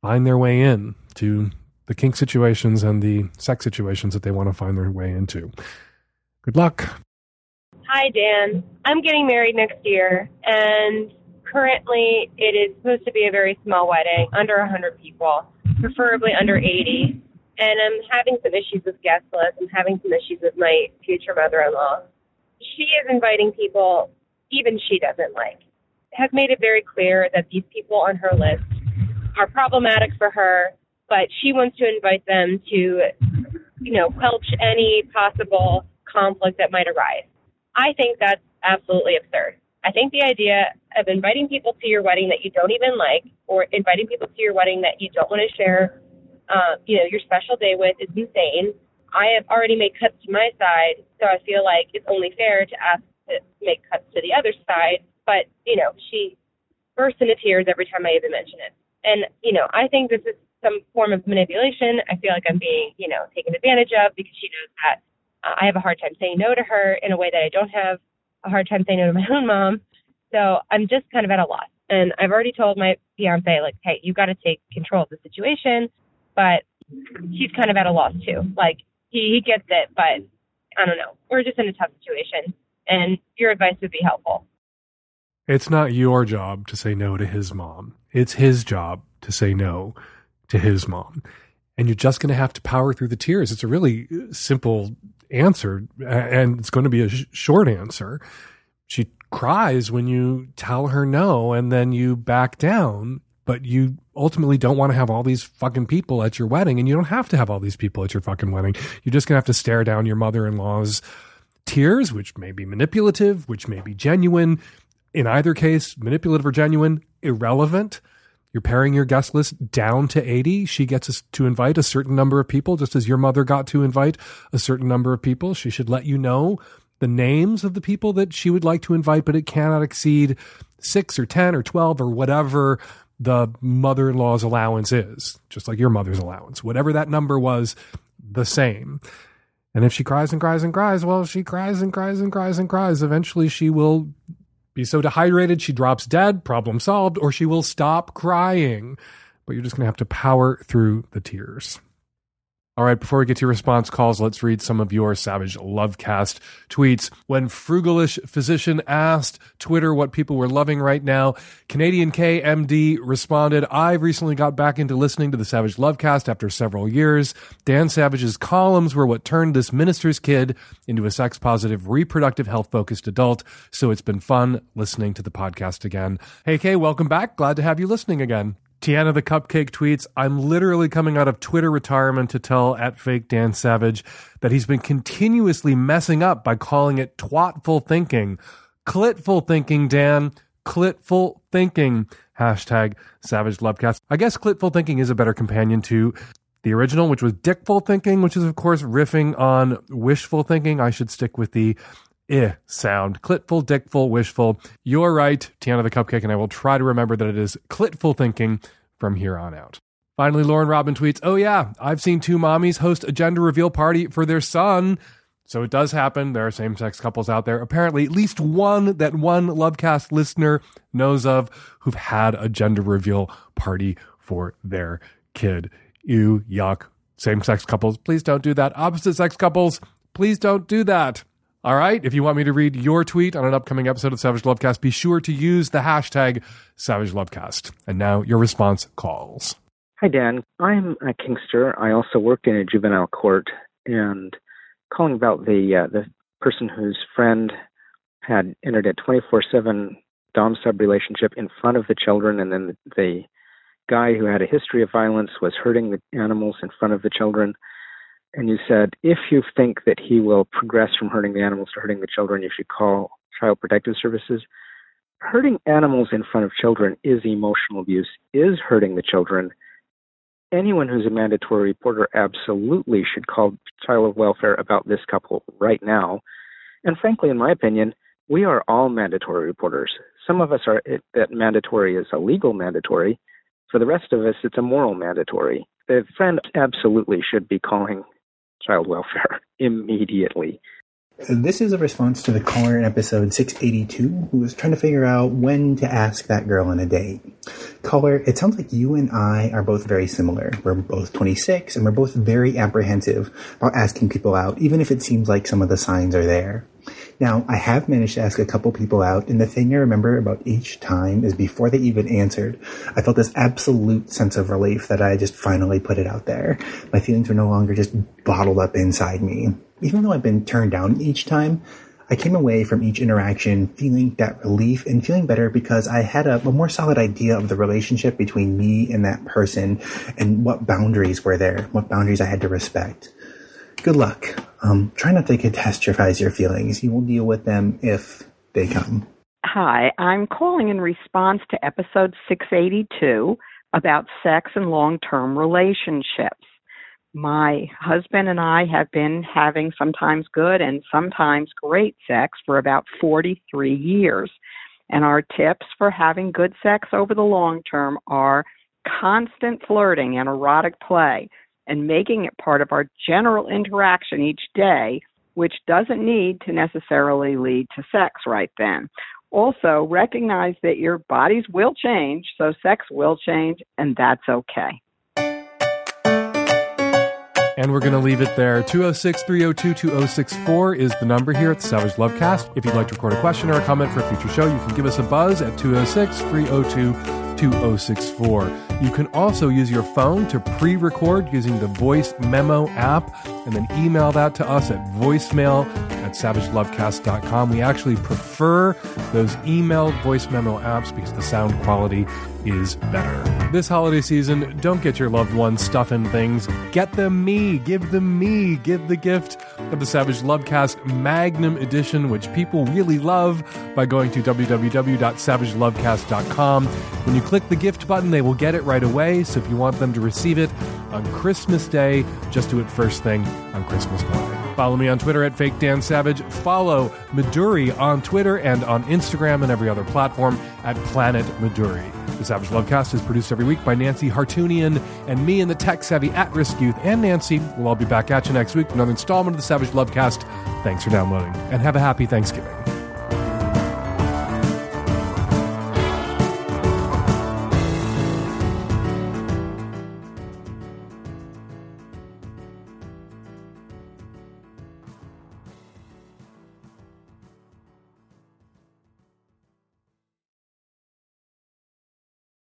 find their way in to the kink situations and the sex situations that they want to find their way into. Good luck. Hi, Dan. I'm getting married next year, and Currently, it is supposed to be a very small wedding, under 100 people, preferably under 80. And I'm having some issues with guest list. I'm having some issues with my future mother-in-law. She is inviting people even she doesn't like. Has made it very clear that these people on her list are problematic for her, but she wants to invite them to, you know, quelch any possible conflict that might arise. I think that's absolutely absurd. I think the idea of inviting people to your wedding that you don't even like, or inviting people to your wedding that you don't want to share, uh, you know, your special day with, is insane. I have already made cuts to my side, so I feel like it's only fair to ask to make cuts to the other side. But you know, she bursts into tears every time I even mention it, and you know, I think this is some form of manipulation. I feel like I'm being, you know, taken advantage of because she knows that uh, I have a hard time saying no to her in a way that I don't have a hard time saying no to my own mom. So I'm just kind of at a loss. And I've already told my fiance, like, hey, you got to take control of the situation. But she's kind of at a loss too. Like, he, he gets it, but I don't know. We're just in a tough situation. And your advice would be helpful. It's not your job to say no to his mom. It's his job to say no to his mom. And you're just going to have to power through the tears. It's a really uh, simple answer, and it's going to be a sh- short answer. She cries when you tell her no, and then you back down. But you ultimately don't want to have all these fucking people at your wedding, and you don't have to have all these people at your fucking wedding. You're just going to have to stare down your mother in law's tears, which may be manipulative, which may be genuine. In either case, manipulative or genuine, irrelevant. You're paring your guest list down to 80. She gets to invite a certain number of people, just as your mother got to invite a certain number of people. She should let you know the names of the people that she would like to invite, but it cannot exceed six or 10 or 12 or whatever the mother in law's allowance is, just like your mother's allowance. Whatever that number was, the same. And if she cries and cries and cries, well, she cries and cries and cries and cries. Eventually, she will be so dehydrated she drops dead, problem solved, or she will stop crying. But you're just going to have to power through the tears. All right, before we get to your response calls, let's read some of your Savage Lovecast tweets. When Frugalish Physician asked Twitter what people were loving right now, Canadian KMD responded, I've recently got back into listening to the Savage Lovecast after several years. Dan Savage's columns were what turned this minister's kid into a sex positive, reproductive health focused adult. So it's been fun listening to the podcast again. Hey, Kay, welcome back. Glad to have you listening again. Tiana the Cupcake tweets, I'm literally coming out of Twitter retirement to tell at fake Dan Savage that he's been continuously messing up by calling it twatful thinking. Clitful thinking, Dan. Clitful thinking. Hashtag Savage Lovecast. I guess clitful thinking is a better companion to the original, which was dickful thinking, which is of course riffing on wishful thinking. I should stick with the eh sound. Clitful, dickful, wishful. You're right, Tiana the Cupcake, and I will try to remember that it is clitful thinking from here on out. Finally, Lauren Robin tweets, Oh, yeah, I've seen two mommies host a gender reveal party for their son. So it does happen. There are same sex couples out there. Apparently, at least one that one Lovecast listener knows of who've had a gender reveal party for their kid. Ew, yuck. Same sex couples, please don't do that. Opposite sex couples, please don't do that. All right. If you want me to read your tweet on an upcoming episode of Savage Lovecast, be sure to use the hashtag Savage Lovecast. And now your response calls. Hi, Dan. I'm a Kinkster. I also work in a juvenile court and calling about the uh, the person whose friend had entered a 24/7 dom sub relationship in front of the children, and then the guy who had a history of violence was hurting the animals in front of the children and you said if you think that he will progress from hurting the animals to hurting the children, you should call Child Protective Services. Hurting animals in front of children is emotional abuse, is hurting the children. Anyone who's a mandatory reporter absolutely should call Child Welfare about this couple right now. And frankly, in my opinion, we are all mandatory reporters. Some of us are that mandatory is a legal mandatory. For the rest of us, it's a moral mandatory. The friend absolutely should be calling child welfare immediately. This is a response to the caller in episode 682 who was trying to figure out when to ask that girl on a date. Caller, it sounds like you and I are both very similar. We're both 26 and we're both very apprehensive about asking people out, even if it seems like some of the signs are there. Now, I have managed to ask a couple people out, and the thing I remember about each time is before they even answered, I felt this absolute sense of relief that I just finally put it out there. My feelings were no longer just bottled up inside me. Even though I've been turned down each time, I came away from each interaction feeling that relief and feeling better because I had a, a, more solid idea of the relationship between me and that person and what boundaries were there, what boundaries I had to respect. Good luck. Um, try not to catastrophize your feelings. You will deal with them if they come. Hi, I'm calling in response to episode 682 about sex and long term relationships my husband and I have been having sometimes good and sometimes great sex for about 43 years. And our tips for having good sex over the long term are constant flirting and erotic play and making it part of our general interaction each day, which doesn't need to necessarily lead to sex right then. Also, recognize that your bodies will change, so sex will change, and that's okay. And we're going to leave it there. 206 302 2064 is the number here at the Savage Lovecast. If you'd like to record a question or a comment for a future show, you can give us a buzz at 206 302 2064. You can also use your phone to pre record using the voice memo app and then email that to us at voicemail at savagelovecast.com. We actually prefer those emailed voice memo apps because the sound quality is better. This holiday season, don't get your loved ones stuffing things. Get them me. Give them me. Give the gift of the Savage Lovecast Magnum Edition, which people really love, by going to www.savagelovecast.com. When you click the gift button, they will get it right away. So if you want them to receive it on Christmas Day, just do it first thing on Christmas morning. Follow me on Twitter at Fake Dan Savage. Follow Midori on Twitter and on Instagram and every other platform at Planet Midori. The Savage Lovecast is produced every week by Nancy Hartunian and me and the tech savvy at risk youth. And Nancy We'll all be back at you next week for another installment of the Savage Lovecast. Thanks for downloading and have a happy Thanksgiving.